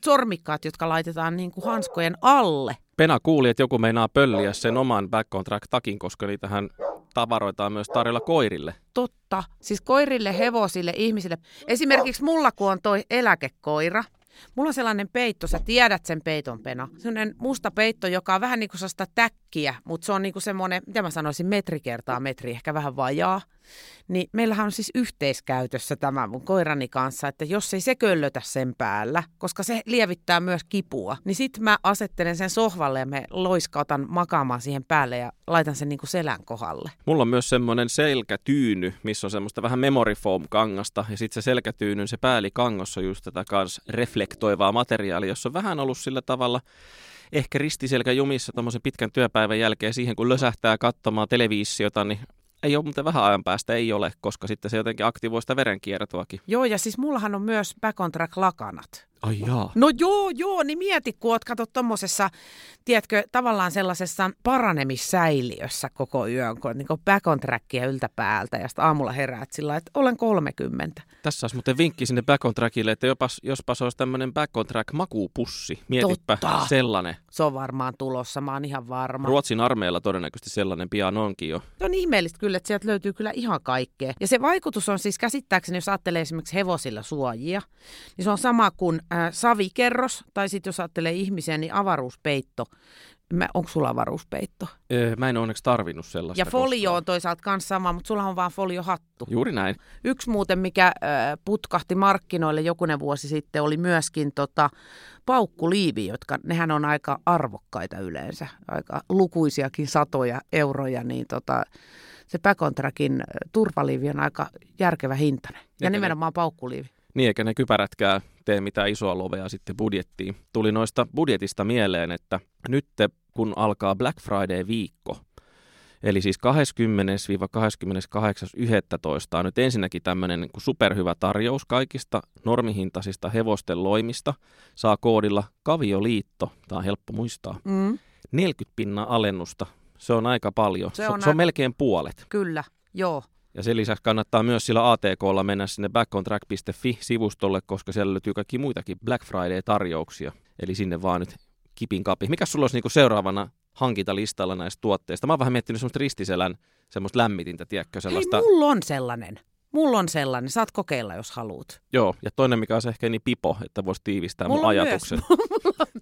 sormikkaat, jotka laitetaan niin kuin hanskojen alle. Pena kuuli, että joku meinaa pölliä sen oman backcontract takin, koska niitähän tavaroita on myös tarjolla koirille. Totta. Siis koirille, hevosille, ihmisille. Esimerkiksi mulla, kun on toi eläkekoira, Mulla on sellainen peitto, sä tiedät sen peiton pena. Sellainen musta peitto, joka on vähän niin kuin sellaista täkkiä, mutta se on niin kuin semmoinen, mitä mä sanoisin, metri kertaa metri, ehkä vähän vajaa. Niin meillähän on siis yhteiskäytössä tämä mun koirani kanssa, että jos ei se köllötä sen päällä, koska se lievittää myös kipua, niin sitten mä asettelen sen sohvalle ja me loiskautan makaamaan siihen päälle ja laitan sen niin kuin selän kohdalle. Mulla on myös semmoinen selkätyyny, missä on semmoista vähän memory foam kangasta ja sitten se selkätyynyn, se päälikangossa on just tätä kans reflektoivaa materiaalia, jossa on vähän ollut sillä tavalla ehkä ristiselkä jumissa tuommoisen pitkän työpäivän jälkeen siihen, kun lösähtää katsomaan televisiota, niin ei ole muuten vähän ajan päästä, ei ole, koska sitten se jotenkin aktivoi sitä verenkiertoakin. Joo, ja siis mullahan on myös back on track lakanat. Ai jaa. No joo, joo, niin mieti, kun oot kato tommosessa, tiedätkö, tavallaan sellaisessa paranemissäiliössä koko yön, kun niin back on trackia yltäpäältä ja sitten aamulla heräät sillä että olen 30. Tässä olisi muuten vinkki sinne back on trackille, että jopas, jospa se olisi tämmöinen back on track makuupussi. Mietipä Totta. sellainen. Se on varmaan tulossa, mä oon ihan varma. Ruotsin armeilla todennäköisesti sellainen pian onkin jo. Se on ihmeellistä kyllä, että sieltä löytyy kyllä ihan kaikkea. Ja se vaikutus on siis käsittääkseni, jos ajattelee esimerkiksi hevosilla suojia, niin se on sama kuin äh, savikerros, tai sitten jos ajattelee ihmisiä, niin avaruuspeitto. Mä, onko sulla avaruuspeitto? Öö, mä en onneksi tarvinnut sellaista. Ja folio koskaan. on toisaalta kanssa sama, mutta sulla on vaan foliohattu. Juuri näin. Yksi muuten, mikä äh, putkahti markkinoille jokunen vuosi sitten, oli myöskin tota, paukkuliivi, jotka nehän on aika arvokkaita yleensä, aika lukuisiakin satoja euroja, niin tota, se Päkontrakin turvaliivi on aika järkevä hintainen. Ja Eikä nimenomaan paukkuliivi. Niin, eikä ne kypärätkään tee mitään isoa lovea sitten budjettiin. Tuli noista budjetista mieleen, että nyt kun alkaa Black Friday-viikko, eli siis 20-28.11. on nyt ensinnäkin tämmöinen niin superhyvä tarjous kaikista normihintaisista hevosten loimista. Saa koodilla Kavioliitto, tämä on helppo muistaa, mm. 40 pinnan alennusta. Se on aika paljon. Se on, se, aika... se on melkein puolet. Kyllä, joo. Ja sen lisäksi kannattaa myös sillä ATKlla mennä sinne backontrack.fi-sivustolle, koska siellä löytyy kaikki muitakin Black Friday-tarjouksia. Eli sinne vaan nyt kipin kapi. Mikä sulla olisi niinku seuraavana hankintalistalla näistä tuotteista? Mä oon vähän miettinyt semmoista ristiselän, semmoista lämmitintä, tiedätkö, sellaista... Hei, mulla on sellainen. Mulla on sellainen, saat kokeilla, jos haluat. Joo, ja toinen mikä on ehkä niin pipo, että voisi tiivistää mulla mun ajatuksen. Myös. <laughs> mulla on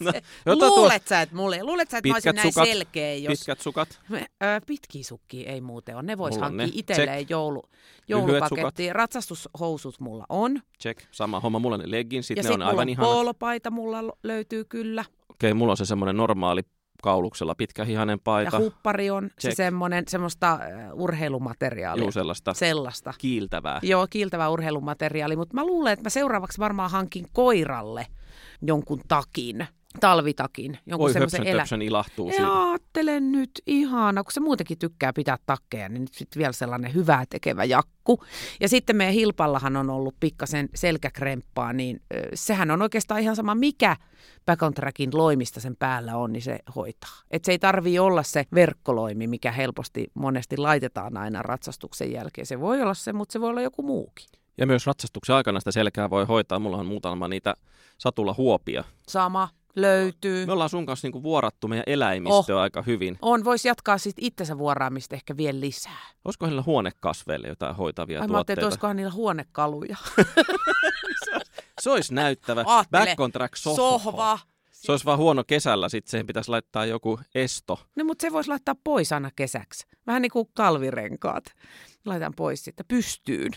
myös no, Luulet sä, että mulle, luulet sä, että mä olisin näin sukat, selkeä, jos... Pitkät sukat? Me, ö, pitkiä sukkia ei muuten ole. Ne vois hankkia itselleen joulu, joulupakettiin. Ratsastushousut mulla on. Check, sama homma. Mulla on ne leggingsit, ja ne on aivan ihan. Ja mulla mulla löytyy kyllä. Okei, okay, mulla on se semmoinen normaali kauluksella, pitkähihainen paita. Ja huppari on se Check. semmoinen, semmoista urheilumateriaalia. Juu, sellaista Sellaista. kiiltävää. Joo, kiiltävä urheilumateriaali, mutta mä luulen, että mä seuraavaksi varmaan hankin koiralle jonkun takin, talvitakin, jonkun semmoisen höpsön elä... töpsön ilahtuu siinä. ajattelen nyt ihana, kun se muutenkin tykkää pitää takkeja, niin nyt sitten vielä sellainen hyvää tekevä jakku. Ja sitten meidän Hilpallahan on ollut pikkasen selkäkremppaa, niin sehän on oikeastaan ihan sama mikä back on trackin loimista sen päällä on, niin se hoitaa. Et se ei tarvii olla se verkkoloimi, mikä helposti monesti laitetaan aina ratsastuksen jälkeen. Se voi olla se, mutta se voi olla joku muukin. Ja myös ratsastuksen aikana sitä selkää voi hoitaa. Mulla on muutama niitä satulahuopia. Sama löytyy. Me ollaan sun kanssa niinku vuorattu meidän eläimistöä oh. aika hyvin. On, voisi jatkaa sitten itsensä vuoraamista ehkä vielä lisää. Olisiko heillä huonekasveille jotain hoitavia Ai mä ajattelin, että tuotteita? olisikohan niillä huonekaluja. <laughs> Se olisi näyttävä. Aattele, Back on track sohva. Sohva. Se olisi vaan huono kesällä, sitten siihen pitäisi laittaa joku esto. No mutta se voisi laittaa pois aina kesäksi. Vähän niin kuin talvirenkaat. Laitan pois sitten pystyyn.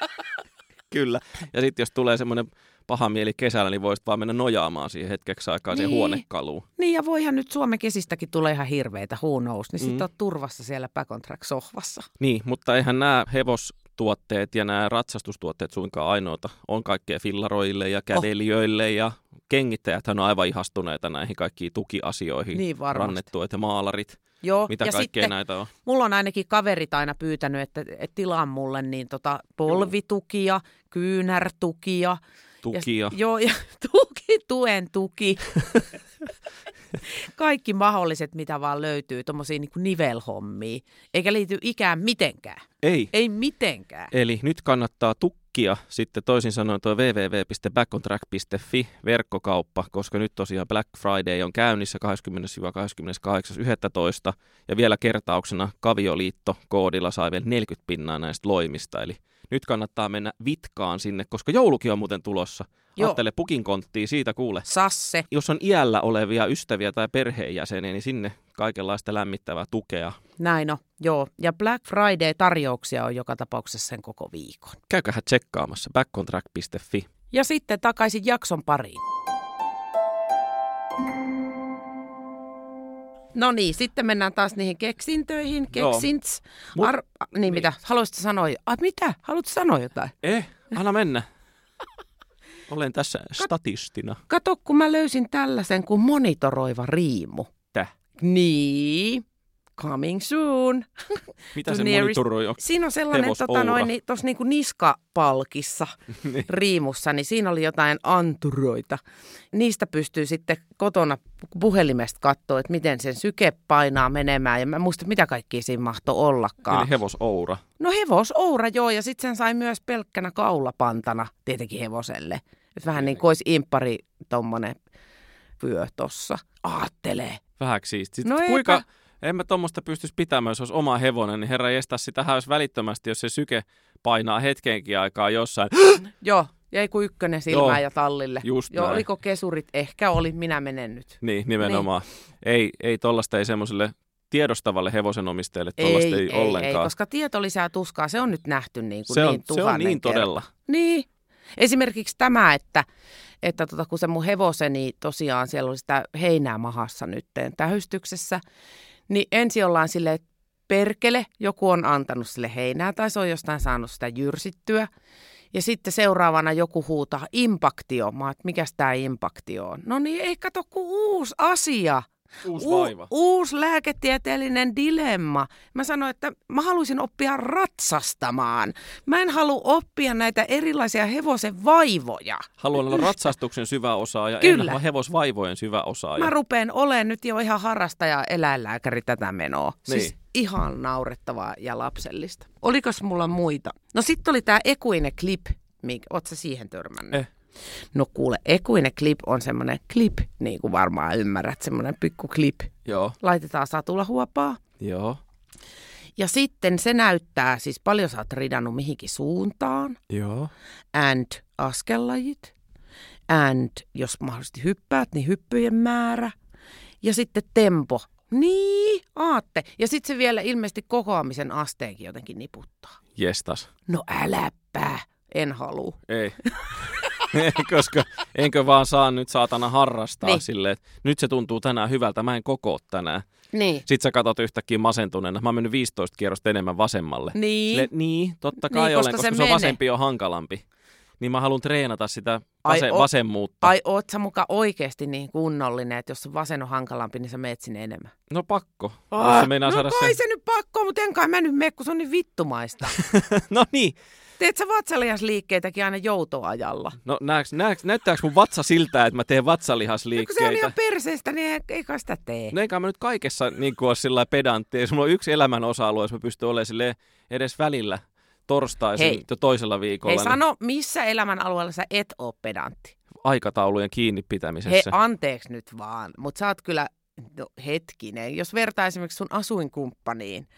<laughs> Kyllä. Ja sitten jos tulee semmoinen paha mieli kesällä, niin voisit vaan mennä nojaamaan siihen hetkeksi aikaa siihen Niin. huonekaluun. niin ja voihan nyt Suomen kesistäkin tulee ihan hirveitä who knows, niin Mm. sitten oot turvassa siellä on sohvassa. Niin, mutta eihän nämä hevostuotteet ja nämä ratsastustuotteet suinkaan ainoita. On kaikkea fillaroille ja kävelijöille oh. ja kengittäjäthän on aivan ihastuneita näihin kaikkiin tukiasioihin. Niin varmasti. Rannettuet ja maalarit. Joo, Mitä ja kaikkea sitten näitä on? mulla on ainakin kaverit aina pyytänyt, että, että tilaa mulle niin tota polvitukia, kyynärtukia. Tukia. Ja, joo, ja <laughs> tuki, tuen tuki. <laughs> Kaikki mahdolliset, mitä vaan löytyy, tuommoisia niin nivelhommia. Eikä liity ikään mitenkään. Ei. Ei mitenkään. Eli nyt kannattaa tukkia sitten toisin sanoen tuo www.backontrack.fi verkkokauppa, koska nyt tosiaan Black Friday on käynnissä 20-28.11. Ja vielä kertauksena Kavioliitto koodilla sai vielä 40 pinnaa näistä loimista. Eli nyt kannattaa mennä vitkaan sinne, koska joulukin on muuten tulossa. Joo. Ajattele pukin konttia siitä kuule. Sasse. Jos on iällä olevia ystäviä tai perheenjäseniä, niin sinne kaikenlaista lämmittävää tukea. Näin on, joo. Ja Black Friday-tarjouksia on joka tapauksessa sen koko viikon. Käykää tsekkaamassa backcontract.fi. Ja sitten takaisin jakson pariin. No niin, sitten mennään taas niihin keksintöihin. Keksints. Mut- Ar- niin, niin. mitä? Haluaisitko sanoa? Ah, mitä? Haluatko sanoa jotain? Eh, anna mennä. Olen tässä statistina. Kato, kun mä löysin tällaisen kuin monitoroiva riimu. Täh. Niin. Coming soon. <laughs> Mitä se monitoroi on? Siinä on sellainen, tota, noin, niin, tuossa niinku niskapalkissa <laughs> Niin. riimussa, niin siinä oli jotain anturoita. Niistä pystyy sitten kotona puhelimesta katsoa, että miten sen syke painaa menemään. Ja mä en muista, mitä kaikkia siinä mahtoi ollakaan. Eli hevosoura. No hevosoura joo, ja sitten sen sai myös pelkkänä kaulapantana tietenkin hevoselle. Et vähän niin kuin olisi imppari tommonen vyö tossa. Aattelee. Vähäksi siisti. No eipä. En mä tuommoista pystyisi pitämään, jos olisi oma hevonen, niin herra jästä sitä olisi välittömästi, jos se syke painaa hetkenkin aikaa jossain. Joo, jäi kuin ykkönen silmään Joo, ja tallille. just Joo, näin. oliko kesurit? Ehkä oli, minä menen nyt. niin, nimenomaan. Ei, ei tollasta ei semmoiselle tiedostavalle hevosen omistajalle Ei, ei, ei, ei, ollenkaan. koska tieto lisää tuskaa. Se on nyt nähty niin kuin se, on, niin se on niin todella. Niin. Esimerkiksi tämä, että, että tota, kun se mun hevoseni tosiaan siellä oli sitä heinää mahassa nyt tähystyksessä, niin ensin ollaan silleen, että perkele, joku on antanut sille heinää tai se on jostain saanut sitä jyrsittyä. Ja sitten seuraavana joku huutaa impaktio. Mä oon, mikäs tämä impaktio on? No niin, ei kato kuin uusi asia. Uusi U- vaiva. uusi lääketieteellinen dilemma. Mä sanoin, että mä haluaisin oppia ratsastamaan. Mä en halua oppia näitä erilaisia hevosen vaivoja. Haluan olla ratsastuksen syvä osaaja, Kyllä. en hevosvaivojen syvä osaaja. Mä rupeen olemaan nyt jo ihan harrastaja eläinlääkäri tätä menoa. Siis Niin. ihan naurettavaa ja lapsellista. Olikos mulla muita? No sitten oli Clip. Mik, oot sä siihen törmännyt? Eh. No kuule, Equine Clip on semmoinen clip, niin kuin varmaan ymmärrät, semmoinen pikku clip. Joo, Laitetaan satula huopaa. joo, Ja sitten se näyttää, siis paljon sä oot ridannut mihinkin suuntaan, joo. and askellajit, and jos mahdollisesti hyppäät, niin hyppyjen määrä, ja sitten tempo. Niin, aatte. Ja sitten se vielä ilmeisesti kokoamisen asteenkin jotenkin niputtaa. Jestas. No äläpä, en halua. Ei. <laughs> <laughs> koska enkö vaan saa nyt saatana harrastaa Niin. silleen, että nyt se tuntuu tänään hyvältä, mä en koko tänään. Niin. Sitten sä katsot yhtäkkiä masentuneena, mä oon mennyt 15 kierrosta enemmän vasemmalle. Niin. Sille, niin, totta kai Niin, olen, koska koska, se se, on vasempi on hankalampi. Niin mä haluan treenata sitä Ai vase, o- vasemmuutta. Ai oot sä muka oikeasti niin kunnollinen, että jos se vasen on hankalampi, niin sä meet sinne enemmän? No pakko. Ah, Jos se meinaa no saada kai sen... se nyt pakko, mutta en kai mä nyt mene, kun se on niin vittumaista. <laughs> no niin. Teet sä vatsalihasliikkeitäkin aina joutoajalla? No näeks, näeks, näyttääkö mun vatsa siltä, että mä teen No, kun se on vatsalihasliikkeitä? ihan perseestä, niin ei, ei kai sitä tee. No eikä mä nyt kaikessa niin kuin ole sillä pedantti. Jos mulla on yksi elämän osa-alue, jos mä pystyn olemaan edes välillä torstaisin Hei. jo toisella viikolla. Hei niin sano, missä elämän alueella sä et oo pedantti? Aikataulujen kiinni Hei, pitämisessä. anteeksi nyt vaan, mutta sä oot kyllä, no hetkinen, jos vertaa esimerkiksi sun asuinkumppaniin,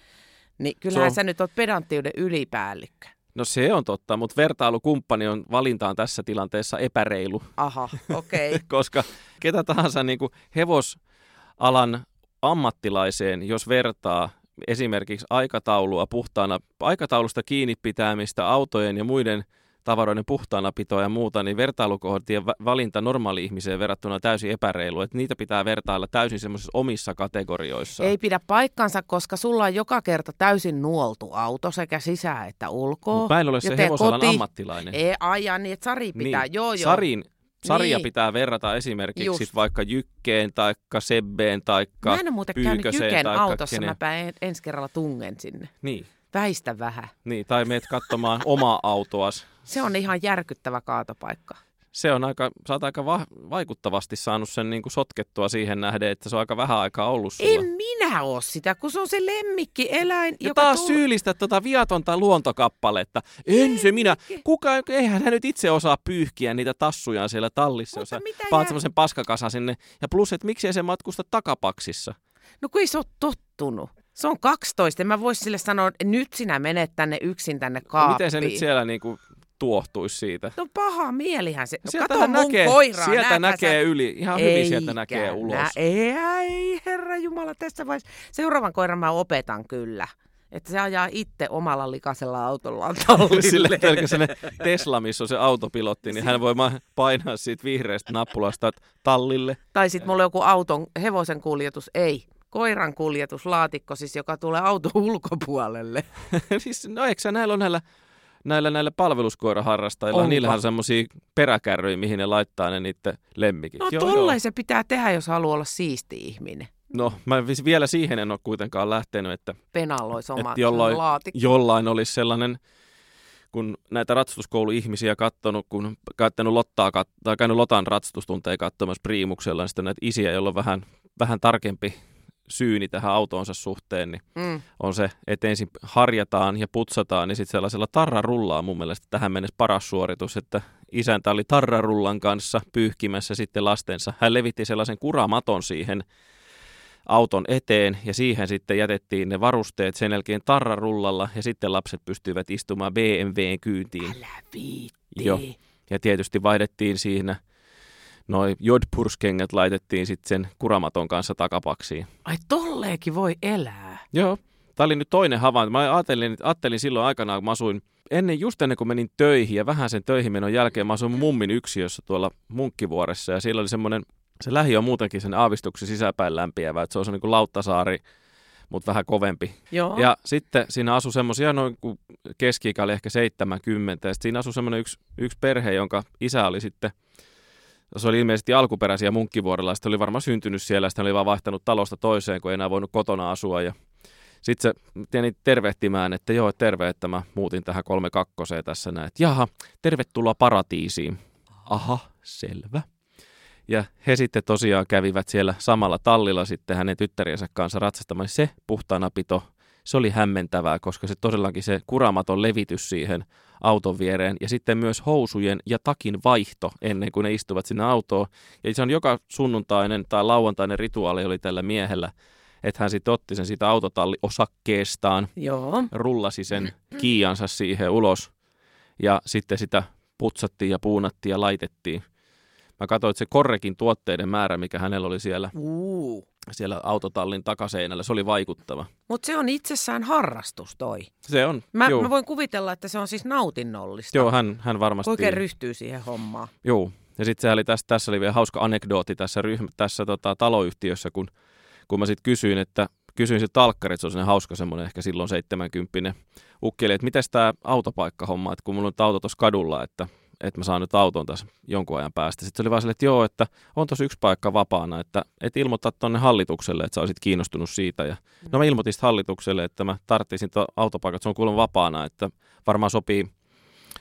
niin kyllähän on- sä nyt oot pedanttiuden ylipäällikkö. No se on totta, mutta vertailukumppani on valintaan tässä tilanteessa epäreilu, Aha, okei. Okay. <laughs> koska ketä tahansa niin kuin hevosalan ammattilaiseen, jos vertaa esimerkiksi aikataulua puhtaana, aikataulusta kiinni pitämistä, autojen ja muiden tavaroiden puhtaana pitoa ja muuta, niin vertailukohtien va- valinta normaali-ihmiseen verrattuna on täysin epäreilu. Että niitä pitää vertailla täysin semmoisissa omissa kategorioissa. Ei pidä paikkansa, koska sulla on joka kerta täysin nuoltu auto sekä sisä- että ulkoa. Mut mä en ole se hevosalan koti- ammattilainen. Ei aja niin, että Sari pitää. Niin, Joo, joo. Sarin, sarja Niin. pitää verrata esimerkiksi Just. sit vaikka Jykkeen tai Sebbeen tai Mä en ole muuten käynyt Jyken autossa, kenen. mä päin ensi kerralla tungen sinne. Niin, Väistä vähän. niin, tai meet katsomaan omaa autoas. Se on ihan järkyttävä kaatopaikka. Se on aika, sä oot aika va- vaikuttavasti saanut sen niin kuin sotkettua siihen nähden, että se on aika vähän aikaa ollut sulla. En minä oo sitä, kun se on se lemmikkieläin, ja joka taas tull- syyllistä tuota viatonta luontokappaletta. En se minä. Kuka, eihän hän nyt itse osaa pyyhkiä niitä tassujaan siellä tallissa, jos Mutta sä mitä paat semmoisen paskakasan sinne. Ja plus, että miksi ei se matkusta takapaksissa? No kun ei se ole tottunut. Se on 12. En mä vois sille sanoa, että nyt sinä menet tänne yksin tänne No, kaappiin. miten se nyt siellä niin kuin tuohtuisi siitä? No paha mielihän se. No, Sieltä kato mun näkee, koiraa. sieltä näetkö näkee sä? yli, ihan hyvin sieltä näkee ulos. Nä, ei, ei, herra Jumala, tässä vaiheessa. Seuraavan koiran mä opetan kyllä. Että se ajaa itse omalla likaisella autollaan <laughs> tallille. Sille, että se Tesla, missä on se autopilotti, niin hän voi painaa siitä vihreästä nappulasta tallille. Tai sitten mulla on joku auton, hevosen kuljetus, ei. Koiran kuljetuslaatikko siis, joka tulee auton ulkopuolelle. <laughs> siis, no eikö näillä on näillä, näillä, näillä palveluskoiraharrastajilla, Onko? niillähän on semmoisia peräkärryjä, mihin ne laittaa ne niiden lemmikit. No Joo, joo. se pitää tehdä, jos haluaa olla siisti ihminen. No, mä vielä siihen en ole kuitenkaan lähtenyt, että Penalois oma Et jollain- laatikko. jollain olisi sellainen, kun näitä ratsastuskouluihmisiä katsonut, kun käyttänyt Lottaa, kat- tai käynyt Lotan ratsastustunteja katsomassa priimuksella, niin sitten näitä isiä, joilla on vähän, vähän tarkempi syyni tähän autonsa suhteen, niin Mm. on se, että ensin harjataan ja putsataan, niin sitten sellaisella tarrarullaa mun mielestä tähän mennessä paras suoritus, että isäntä oli tarrarullan kanssa pyyhkimässä sitten lastensa. Hän levitti sellaisen kuramaton siihen auton eteen ja siihen sitten jätettiin ne varusteet sen jälkeen tarrarullalla ja sitten lapset pystyivät istumaan BMWn kyytiin. Älä viitti. Joo. Ja tietysti vaihdettiin siinä noi jodpurskengät laitettiin sitten sen kuramaton kanssa takapaksiin. Ai tolleekin voi elää. Joo. Tämä oli nyt toinen havainto. Mä ajattelin, ajattelin silloin aikanaan, kun mä asuin, ennen, just ennen kuin menin töihin ja vähän sen töihin menon jälkeen, mä asuin mummin yksiössä tuolla Munkkivuoressa ja siellä oli semmoinen, se lähi on muutenkin sen aavistuksen sisäpäin lämpiävä, että se on se niin kuin Lauttasaari, mutta vähän kovempi. Joo. Ja sitten siinä asui semmoisia noin kuin keski oli ehkä 70 ja sitten siinä asui semmoinen yksi, yksi perhe, jonka isä oli sitten se oli ilmeisesti alkuperäisiä munkkivuorella, sitten oli varmaan syntynyt siellä, sitten oli vaan vaihtanut talosta toiseen, kun ei enää voinut kotona asua. Ja sitten se tieni tervehtimään, että joo, terve, että mä muutin tähän kolme kakkoseen tässä näin. Että jaha, tervetuloa paratiisiin. Aha, selvä. Ja he sitten tosiaan kävivät siellä samalla tallilla sitten hänen tyttäriensä kanssa ratsastamaan. Se puhtaanapito, se oli hämmentävää, koska se todellakin se kuramaton levitys siihen auton viereen ja sitten myös housujen ja takin vaihto ennen kuin ne istuvat sinne autoon. Ja se on joka sunnuntainen tai lauantainen rituaali oli tällä miehellä, että hän sitten otti sen siitä autotalliosakkeestaan, Joo. rullasi sen kiiansa siihen ulos ja sitten sitä putsattiin ja puunattiin ja laitettiin. mä katsoin, että se Korrekin tuotteiden määrä, mikä hänellä oli siellä, Uu. Siellä autotallin takaseinällä, se oli vaikuttava. Mutta se on itsessään harrastus toi. Se on, Mä, joo. mä voin kuvitella, että se on siis nautinnollista. Joo, hän, hän varmasti... Oikein ryhtyy siihen hommaan. Joo, ja sitten oli tässä, tässä oli vielä hauska anekdootti tässä, ryhmä, tässä tota, taloyhtiössä, kun, kun mä sitten kysyin, että kysyin sitten talkkari, että se on sellainen hauska semmoinen ehkä silloin 70 ukkeli, että miten tämä autopaikkahomma, että kun mulla on auto tuossa kadulla, että, että mä saan nyt auton tässä jonkun ajan päästä. Sitten se oli vaan silleen, että joo, että on tuossa yksi paikka vapaana, että, että ilmoittaa tuonne hallitukselle, että sä olisit kiinnostunut siitä. Ja, no mä ilmoitin hallitukselle, että mä tarttisin tuon autopaikan, että se on kuulemma vapaana, että varmaan sopii,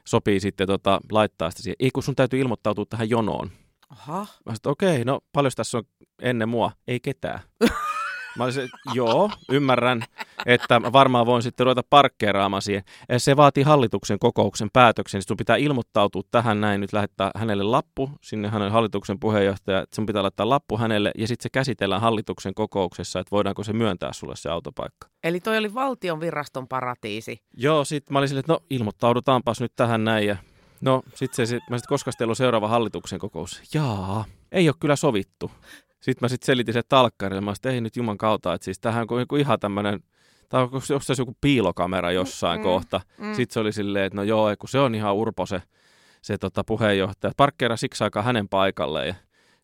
sopii sitten tota, laittaa sitä siihen. Ei kun sun täytyy ilmoittautua tähän jonoon. Aha. Mä sanoin, okei, no paljon tässä on ennen mua? Ei ketään. <laughs> Mä olisin, joo, ymmärrän, että varmaan voin sitten ruveta parkkeeraamaan siihen. Se vaatii hallituksen kokouksen päätöksen, niin sun pitää ilmoittautua tähän näin, nyt lähettää hänelle lappu, sinne hänen hallituksen puheenjohtaja, sun pitää laittaa lappu hänelle, ja sitten se käsitellään hallituksen kokouksessa, että voidaanko se myöntää sulle se autopaikka. Eli toi oli valtion viraston paratiisi. Joo, sitten mä olin silleen, että no ilmoittaudutaanpas nyt tähän näin, ja no sitten se, sit, mä sitten koska teillä on seuraava hallituksen kokous. Jaa, ei ole kyllä sovittu. Sitten mä sitten selitin se talkkarille, mä sanoin, ei nyt juman kautta, että siis tämähän on joku ihan tämmöinen, tai onko se jossain joku piilokamera jossain Mm, kohta. mm. Mm. Sitten se oli silleen, että no joo, kun se on ihan urpo se, se tota puheenjohtaja. Parkkeera siksi aikaa hänen paikalle ja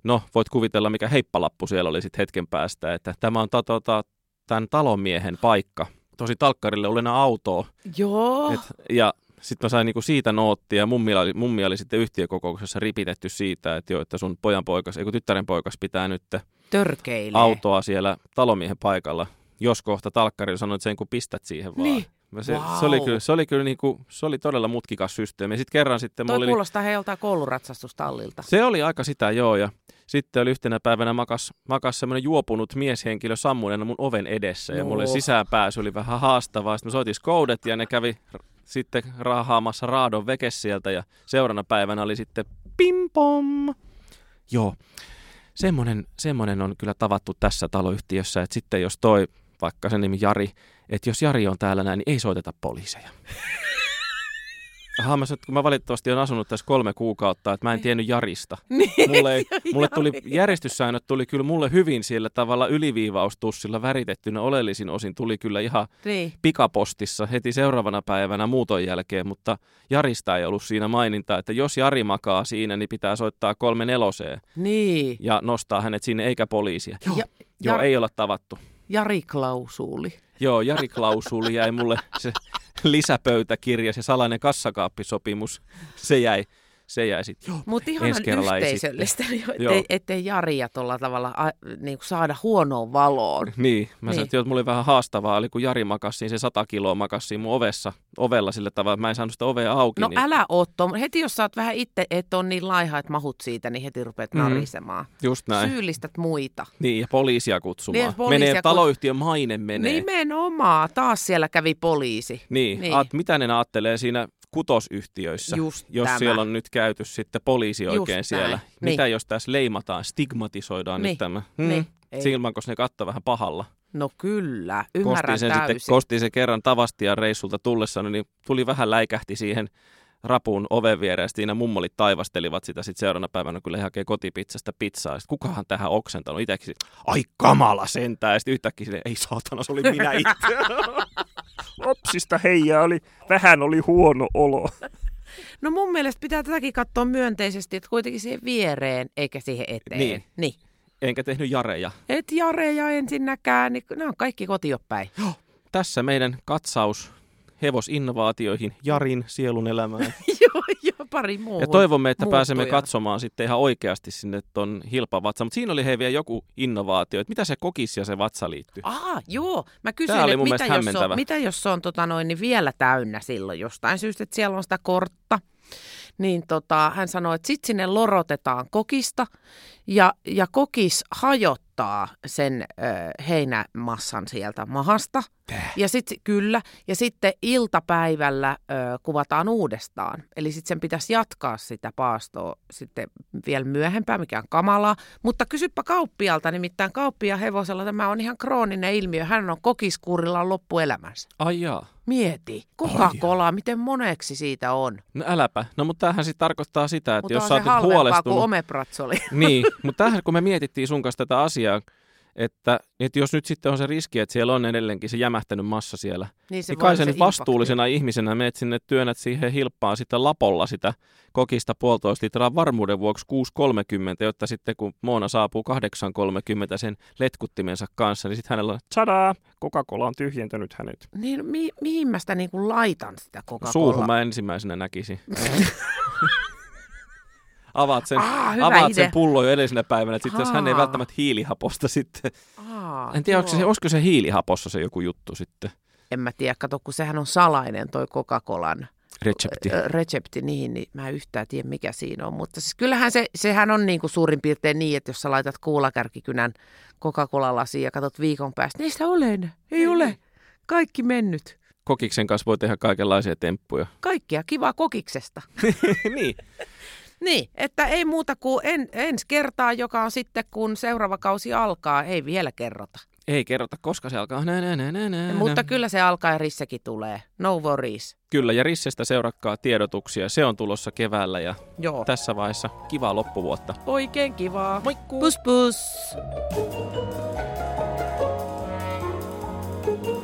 no voit kuvitella, mikä heippalappu siellä oli sitten hetken päästä, että tämä on ta- tota, tämän talonmiehen paikka. Tosi talkkarille oli enää autoa. Joo. Et, ja sitten mä sain niinku siitä noottia ja mummi oli, mummi oli sitten yhtiökokouksessa ripitetty siitä, että, jo, että sun pojan poikas, ei kun tyttären poikas pitää nyt Törkeilee. autoa siellä talomiehen paikalla. Jos kohta talkkari sanoi, että sen kun pistät siihen vaan. Niin. Mä Se, Vau. se, oli kyllä, se oli kyllä niinku, se oli todella mutkikas systeemi. Sitten kerran sitten Toi oli, kuulostaa he joltain kouluratsastustallilta. se oli aika sitä joo ja sitten oli yhtenä päivänä makas, makas semmoinen juopunut mieshenkilö sammuneena mun oven edessä ja mulle sisäänpääsy oli vähän haastavaa. Sitten mä soitin Skoudet ja ne kävi sitten raahaamassa raadon veke sieltä ja seuraavana päivänä oli sitten pimpom. Joo, semmoinen, semmoinen on kyllä tavattu tässä taloyhtiössä, että sitten jos toi, vaikka sen nimi Jari, että jos Jari on täällä näin, niin ei soiteta poliiseja. Aha, mä, sanoin, kun mä valitettavasti olen asunut tässä kolme kuukautta, että mä en tiennyt Jarista. <laughs> Niin. Mulle, ei, mulle tuli, järjestyssäännöt tuli kyllä mulle hyvin sillä tavalla yliviivaustussilla väritettynä oleellisin osin tuli kyllä ihan Niin. pikapostissa heti seuraavana päivänä muuton jälkeen, mutta Jarista ei ollut siinä mainintaa, että jos Jari makaa siinä, niin pitää soittaa kolme neloseen Niin. ja nostaa hänet sinne eikä poliisia. Joo, Ja, joo Jar- ei olla tavattu. Jari Klausuuli. Joo, Jari Klausuli jäi mulle se lisäpöytäkirja, se salainen kassakaappisopimus, se jäi, se jäi sitten. Mutta ihan yhteisöllistä, <laughs> ettei, ettei Jaria tuolla tavalla a, niin kuin saada huonoon valoon. <laughs> Niin, mä Niin. sanoin, että että mulla oli vähän haastavaa, oli kun Jari makasi se 100 kiloa makasi mun ovessa, ovella sillä tavalla, että mä en saanut sitä ovea auki. No niin, älä oo Heti jos sä oot vähän itse, et on niin laiha, että mahut siitä, niin heti rupeat Mhm. narisemaan. Just näin. Syyllistät muita. Niin, ja poliisia kutsumaan. Niin, poliisia menee, kut- taloyhtiön maine menee. Nimenomaan. Taas siellä kävi poliisi. Niin, Niin. niin. Aat, mitä ne ajattelee siinä kutosyhtiöissä, Just jos tämä. siellä on nyt käyty sitten poliisi Just oikein siellä. näin. Mitä Niin. jos tässä leimataan, stigmatisoidaan Niin. nyt tämä? Niin. Ei. Silmänkos ne katto vähän pahalla. No kyllä, ymmärrän Kostin sen, täysin. sitten, kostin sen kerran tavastia reissulta tullessa, niin tuli vähän läikähti siihen rapun oven viereen. ja Siinä mummolit taivastelivat sitä sitten seuraavana päivänä, kyllä he hakee kotipizzasta pizzaa. Sitten kukahan tähän oksentanut itsekin? Ai kamala sentään. Ja sitten yhtäkkiä sille, ei saatana, se oli minä itse. <laughs> Lapsista heijaa oli, vähän oli huono olo. No mun mielestä pitää tätäkin katsoa myönteisesti, että kuitenkin siihen viereen eikä siihen eteen. Niin. niin. Enkä tehnyt jareja. Et Jareja ensinnäkään, niin ne on kaikki kotiopäin. Tässä meidän katsaus hevosinnovaatioihin, Jarin sielun elämään. <laughs> joo, joo, pari muuhun. Ja toivomme, että muuttujaa. pääsemme katsomaan sitten ihan oikeasti sinne ton hilpavatsa. Mutta siinä oli hei vielä joku innovaatio, että mitä se kokis ja se vatsa liittyy. Aa, joo. Mä kysyin, että mitä jos, on, mitä jos se on tota noin, niin vielä täynnä silloin jostain syystä, että siellä on sitä kortta. Niin tota, hän sanoi, että sitten sinne lorotetaan kokista ja, ja kokis hajottaa sen ö, heinämassan sieltä mahasta. Tää. Ja sitten kyllä, ja sitten iltapäivällä ö, kuvataan uudestaan. Eli sitten sen pitäisi jatkaa sitä paastoa sitten vielä myöhempään, mikä on kamalaa. Mutta kysypä kauppialta, nimittäin kauppia hevosella tämä on ihan krooninen ilmiö. Hän on kokiskuurilla loppuelämänsä. Ai jaa. Mieti. Coca-Cola, miten moneksi siitä on? No äläpä. No mutta tämähän sitten tarkoittaa sitä, että Mutta jos sä se oot nyt halvempaa kuin huolestunut... omepratsoli. Niin, <laughs> mutta tähän kun me mietittiin sun kanssa tätä asiaa, että, että jos nyt sitten on se riski, että siellä on edelleenkin se jämähtänyt massa siellä, niin niin voi kai se nyt impakti. vastuullisena ihmisenä menet sinne työnnät siihen hilppaan sitä lapolla sitä kokista puolitoista litraa varmuuden vuoksi 6.30, jotta sitten kun Moona saapuu 8.30 sen letkuttimensa kanssa, niin sitten hänellä on Tsadaa! Coca-Cola on tyhjentänyt hänet. Niin, mi- mihin mä sitä niin kuin laitan sitä Coca-Colaa? suuhun mä ensimmäisenä näkisin. <laughs> avaat sen, Aa, hyvä avaat sen pullon jo edellisenä päivänä, että sitten jos hän ei välttämättä hiilihaposta sitten. Aa, En tiedä, onko se, olisiko se hiilihapossa se joku juttu sitten. En mä tiedä, kato, kun sehän on salainen toi Coca-Colan Resepti. ö, resepti niihin, niin mä en yhtään tiedä mikä siinä on. Mutta siis kyllähän se, sehän on niin kuin suurin piirtein niin, että jos sä laitat kuulakärkikynän Coca-Cola-lasiin ja katsot viikon päästä, niin sitä ole enää. Ei ole. Kaikki mennyt. Kokiksen kanssa voi tehdä kaikenlaisia temppuja. Kaikkia kivaa kokiksesta. <laughs> niin. Niin, että ei muuta kuin en, ensi kertaa, joka on sitten kun seuraava kausi alkaa, ei vielä kerrota. Ei kerrota, koska se alkaa. Nä, nä, nä, nä, nä. Mutta kyllä se alkaa ja Rissekin tulee. No worries. Kyllä, ja Rissestä seurakkaa tiedotuksia. Se on tulossa keväällä ja Joo. tässä vaiheessa kivaa loppuvuotta. Oikein kivaa. Moikku! Pus pus! thank you